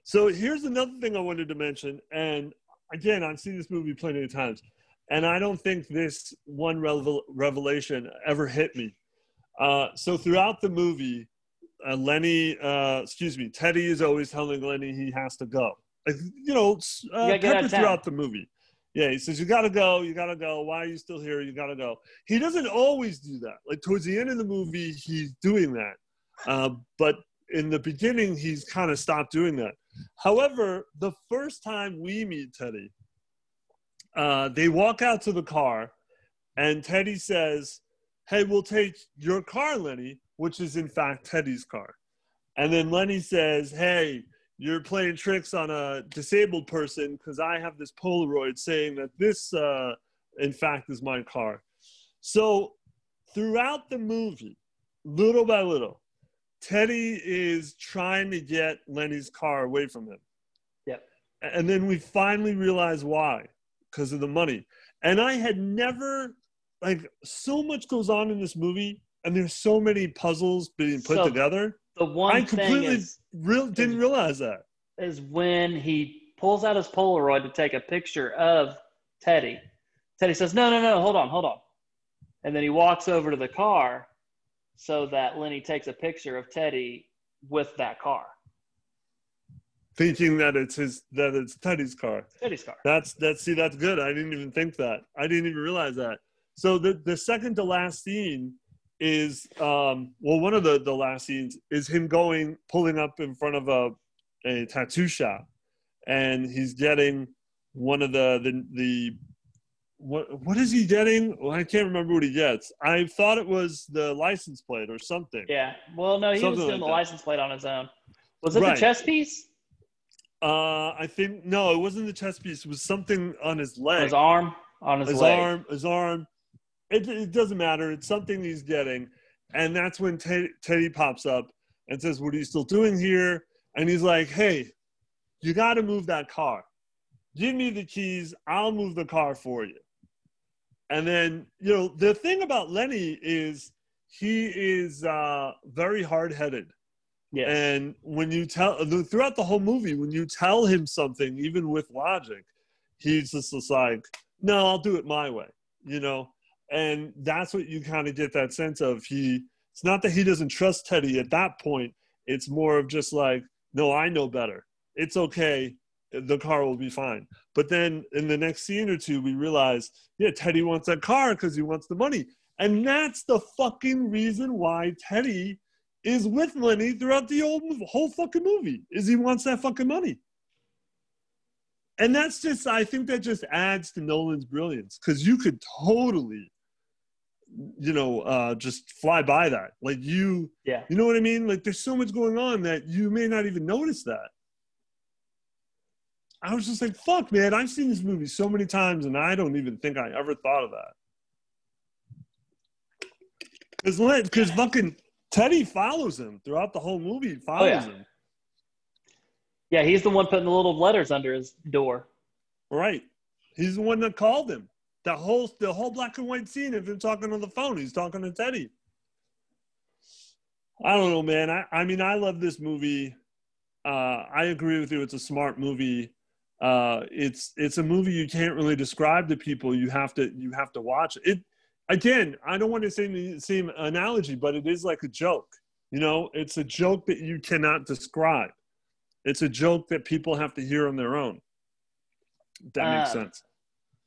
So here's another thing I wanted to mention, and again, I've seen this movie plenty of times, and I don't think this one revel- revelation ever hit me. Uh, so throughout the movie, uh, Lenny, uh, excuse me, Teddy is always telling Lenny he has to go. Like, you know, uh, gotta get out peppered of town. throughout the movie. Yeah, he says, You gotta go, you gotta go. Why are you still here? You gotta go. He doesn't always do that. Like, towards the end of the movie, he's doing that. Uh, but in the beginning, he's kind of stopped doing that. However, the first time we meet Teddy, uh, they walk out to the car, and Teddy says, Hey, we'll take your car, Lenny, which is in fact Teddy's car. And then Lenny says, Hey, you're playing tricks on a disabled person because I have this Polaroid saying that this, uh, in fact, is my car. So throughout the movie, little by little, Teddy is trying to get Lenny's car away from him. Yep. And then we finally realize why because of the money. And I had never, like, so much goes on in this movie, and there's so many puzzles being put So- together. The one I thing completely is real didn't realize that. is when he pulls out his Polaroid to take a picture of Teddy. Teddy says, "No, no, no, hold on, hold on," and then he walks over to the car so that Lenny takes a picture of Teddy with that car, Thinking that it's his that it's Teddy's car. Teddy's car. That's that's see that's good. I didn't even think that. I didn't even realize that. So the the second to last scene is um well one of the the last scenes is him going pulling up in front of a a tattoo shop and he's getting one of the the the what what is he getting? Well, I can't remember what he gets. I thought it was the license plate or something. Yeah. Well, no, he was doing like the that. license plate on his own. Was it Right. the chess piece? Uh, I think no, it wasn't the chess piece. It was something on his leg. his arm? On his, his leg? arm, his arm. It, it doesn't matter. It's something he's getting, and that's when Ted, Teddy pops up and says, "What are you still doing here?" And he's like, "Hey, you got to move that car. Give me the keys. I'll move the car for you." And then you know the thing about Lenny is he is uh, very hard headed. Yes. And when you tell throughout the whole movie, when you tell him something, even with logic, he's just, just like, "No, I'll do it my way," you know. And that's what you kind of get that sense of. He it's not that he doesn't trust Teddy at that point. It's more of just like, "No, I know better. It's okay. The car will be fine." But then in the next scene or two, we realize, yeah, Teddy wants that car because he wants the money, and that's the fucking reason why Teddy is with Lenny throughout the whole, whole fucking movie is he wants that fucking money. And that's just, I think that just adds to Nolan's brilliance because you could totally, you know, uh, just fly by that. Like you, yeah. you know what I mean? Like there's so much going on that you may not even notice that. I was just like, fuck, man, I've seen this movie so many times and I don't even think I ever thought of that. Because because fucking Teddy follows him throughout the whole movie. He follows yeah. him. Yeah, he's the one putting the little letters under his door. Right. He's the one that called him. The whole the whole black and white scene of him talking on the phone. He's talking to Teddy. I don't know, man. I, I mean, I love this movie. Uh, I agree with you. It's a smart movie. Uh, it's it's a movie you can't really describe to people. You have to you have to watch it. Again, I don't want to say the same analogy, but it is like a joke. You know, it's a joke that you cannot describe. It's a joke that people have to hear on their own. That makes Uh, sense.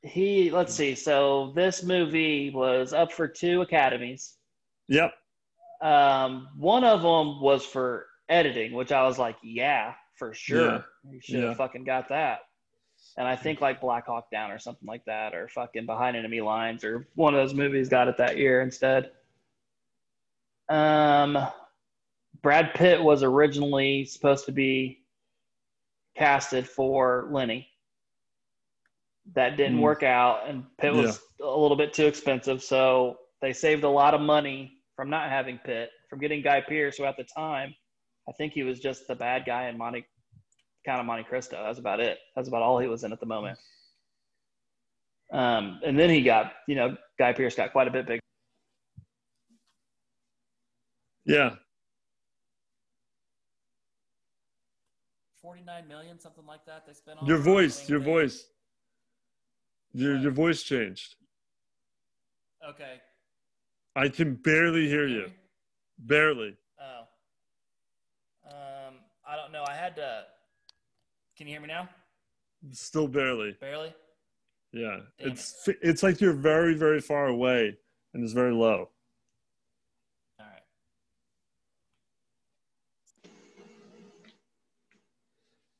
He, let's see. So this movie was up for two Academies. Yep. Um, one of them was for editing, which I was like, yeah, for sure. You should have Yeah. fucking got that. And I think like Black Hawk Down or something like that, or fucking Behind Enemy Lines, or one of those movies got it that year instead. Um, Brad Pitt was originally supposed to be casted for Lenny. That didn't Mm. work out, and Pitt was a little bit too expensive. So they saved a lot of money from not having Pitt, from getting Guy Pearce, who at the time, I think he was just the bad guy in Monte, kind of Monte Cristo. That's about it. That's about all he was in at the moment. Um, and then he got, you know, Guy Pearce got quite a bit bigger. Yeah. 49 million, something like that. They spent on Your voice, your the- voice. Your your voice changed. Okay. I can barely hear you. Barely. Oh. Um, I don't know. I had to. Can you hear me now? Still barely. Barely. Yeah. Damn it's it's like you're very very far away and it's very low. All right. Can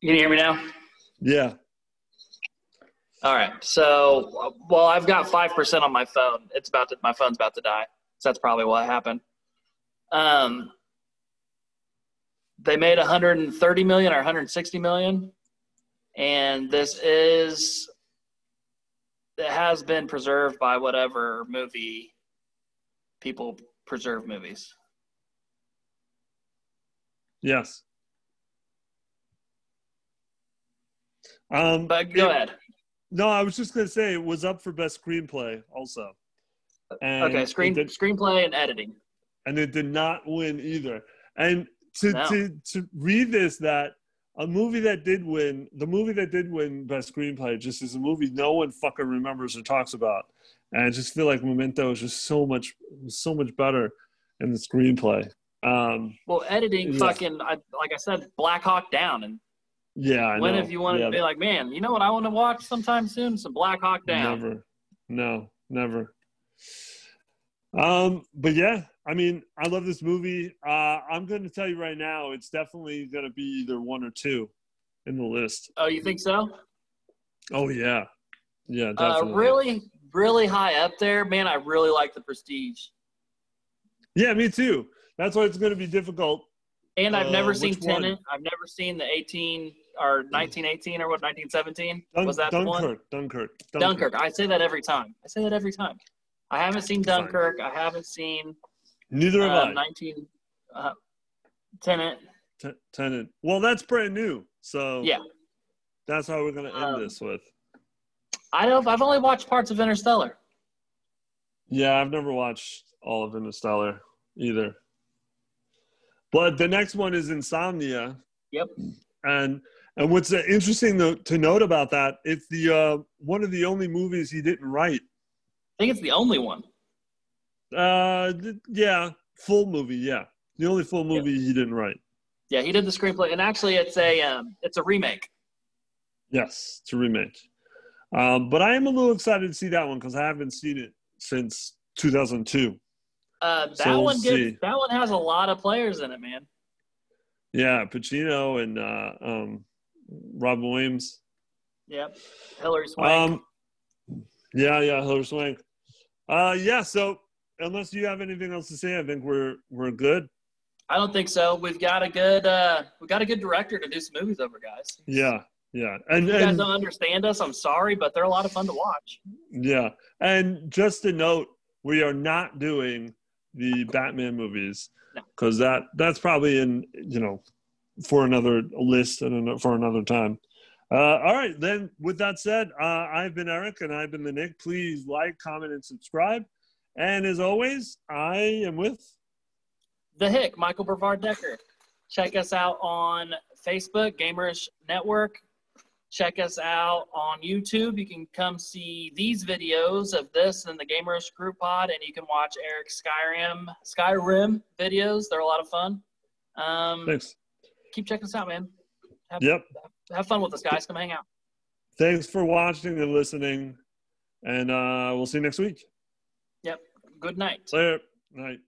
you can hear me now? Yeah. All right. So, well, I've got five percent on my phone. It's about to, my phone's about to die. So that's probably what happened. Um, they made 130 million or 160 million, and this is it has been preserved by whatever movie people preserve movies. Yes. Um But go it- ahead. No, I was just gonna say it was up for best screenplay also. And Okay, screen did, screenplay and editing. and it did not win either. And to No. to to read this that a movie that did win, the movie that did win best screenplay, just is a movie no one fucking remembers or talks about. And I just feel like Memento is just so much so much better in the screenplay. Um, Well, editing, Yeah. fucking, I, like I said, Black Hawk Down. And yeah, I when know. have you want Yeah, to be like, man, you know what I want to watch sometime soon? Some Black Hawk Down. Never. No, never. Um, but yeah, I mean, I love this movie. Uh, I'm going to tell you right now, it's definitely going to be either one or two in the list. Oh, you think so? Oh yeah, yeah, Uh, definitely. really, really high up there, man. I really like the Prestige, Yeah, me too. That's why it's going to be difficult. and I've Uh, never seen? Tenet. I've never seen the 18 or 1918 or what 1917 Dun- was that the one? Dunkirk, Dunkirk, Dunkirk. I say that every time. I say that every time. I haven't seen. Dunkirk. I haven't seen Neither have uh, I. 19 uh, Tenet. T- Tenet. Well, that's brand new, so Yeah. that's how we're going to end Um, this with. I don't. I've only watched parts of Interstellar. Yeah, I've never watched all of Interstellar either. But the next one is Insomnia. Yep. And and what's uh, interesting to, to note about that, it's the uh, one of the only movies he didn't write. I think it's the only one. Uh, yeah, full movie. Yeah, the only full movie he didn't write. Yeah, he did the screenplay, and actually, it's a um, it's a remake. Yes, it's a remake. Um, but I am a little excited to see that one because I haven't seen it since 2002. Uh, that So we'll one gets, that one has a lot of players in it, man. Yeah, Pacino and uh, um, Robin Williams. Yep, Hilary Swank. Um, yeah, yeah, Hilary Swank. Uh, yeah. So unless you have anything else to say, I think we're we're good. I don't think so. We've got a good uh, we got a good director to do some movies over, guys. Yeah, yeah, and If you guys and don't understand us, I'm sorry, but they're a lot of fun to watch. yeah, and just a note, we are not doing the Batman movies No. because that that's probably in you know for another list and for another time. Uh, all right, then. With that said, uh, I've been Eric and I've been the Nick. Please like, comment, and subscribe. And as always, I am with. The Hick, Michael Brevard Decker. Check us out on Facebook, Gamers Network. Check us out on YouTube. You can come see these videos of this and the Gamers Group Pod, and you can watch Eric's Skyrim Skyrim videos. They're a lot of fun. Um, Thanks. Keep checking us out, man. Have, Yep. have fun with us, guys. Come hang out. Thanks for watching and listening. And uh, we'll see you next week. Yep. Good night. Later. Night.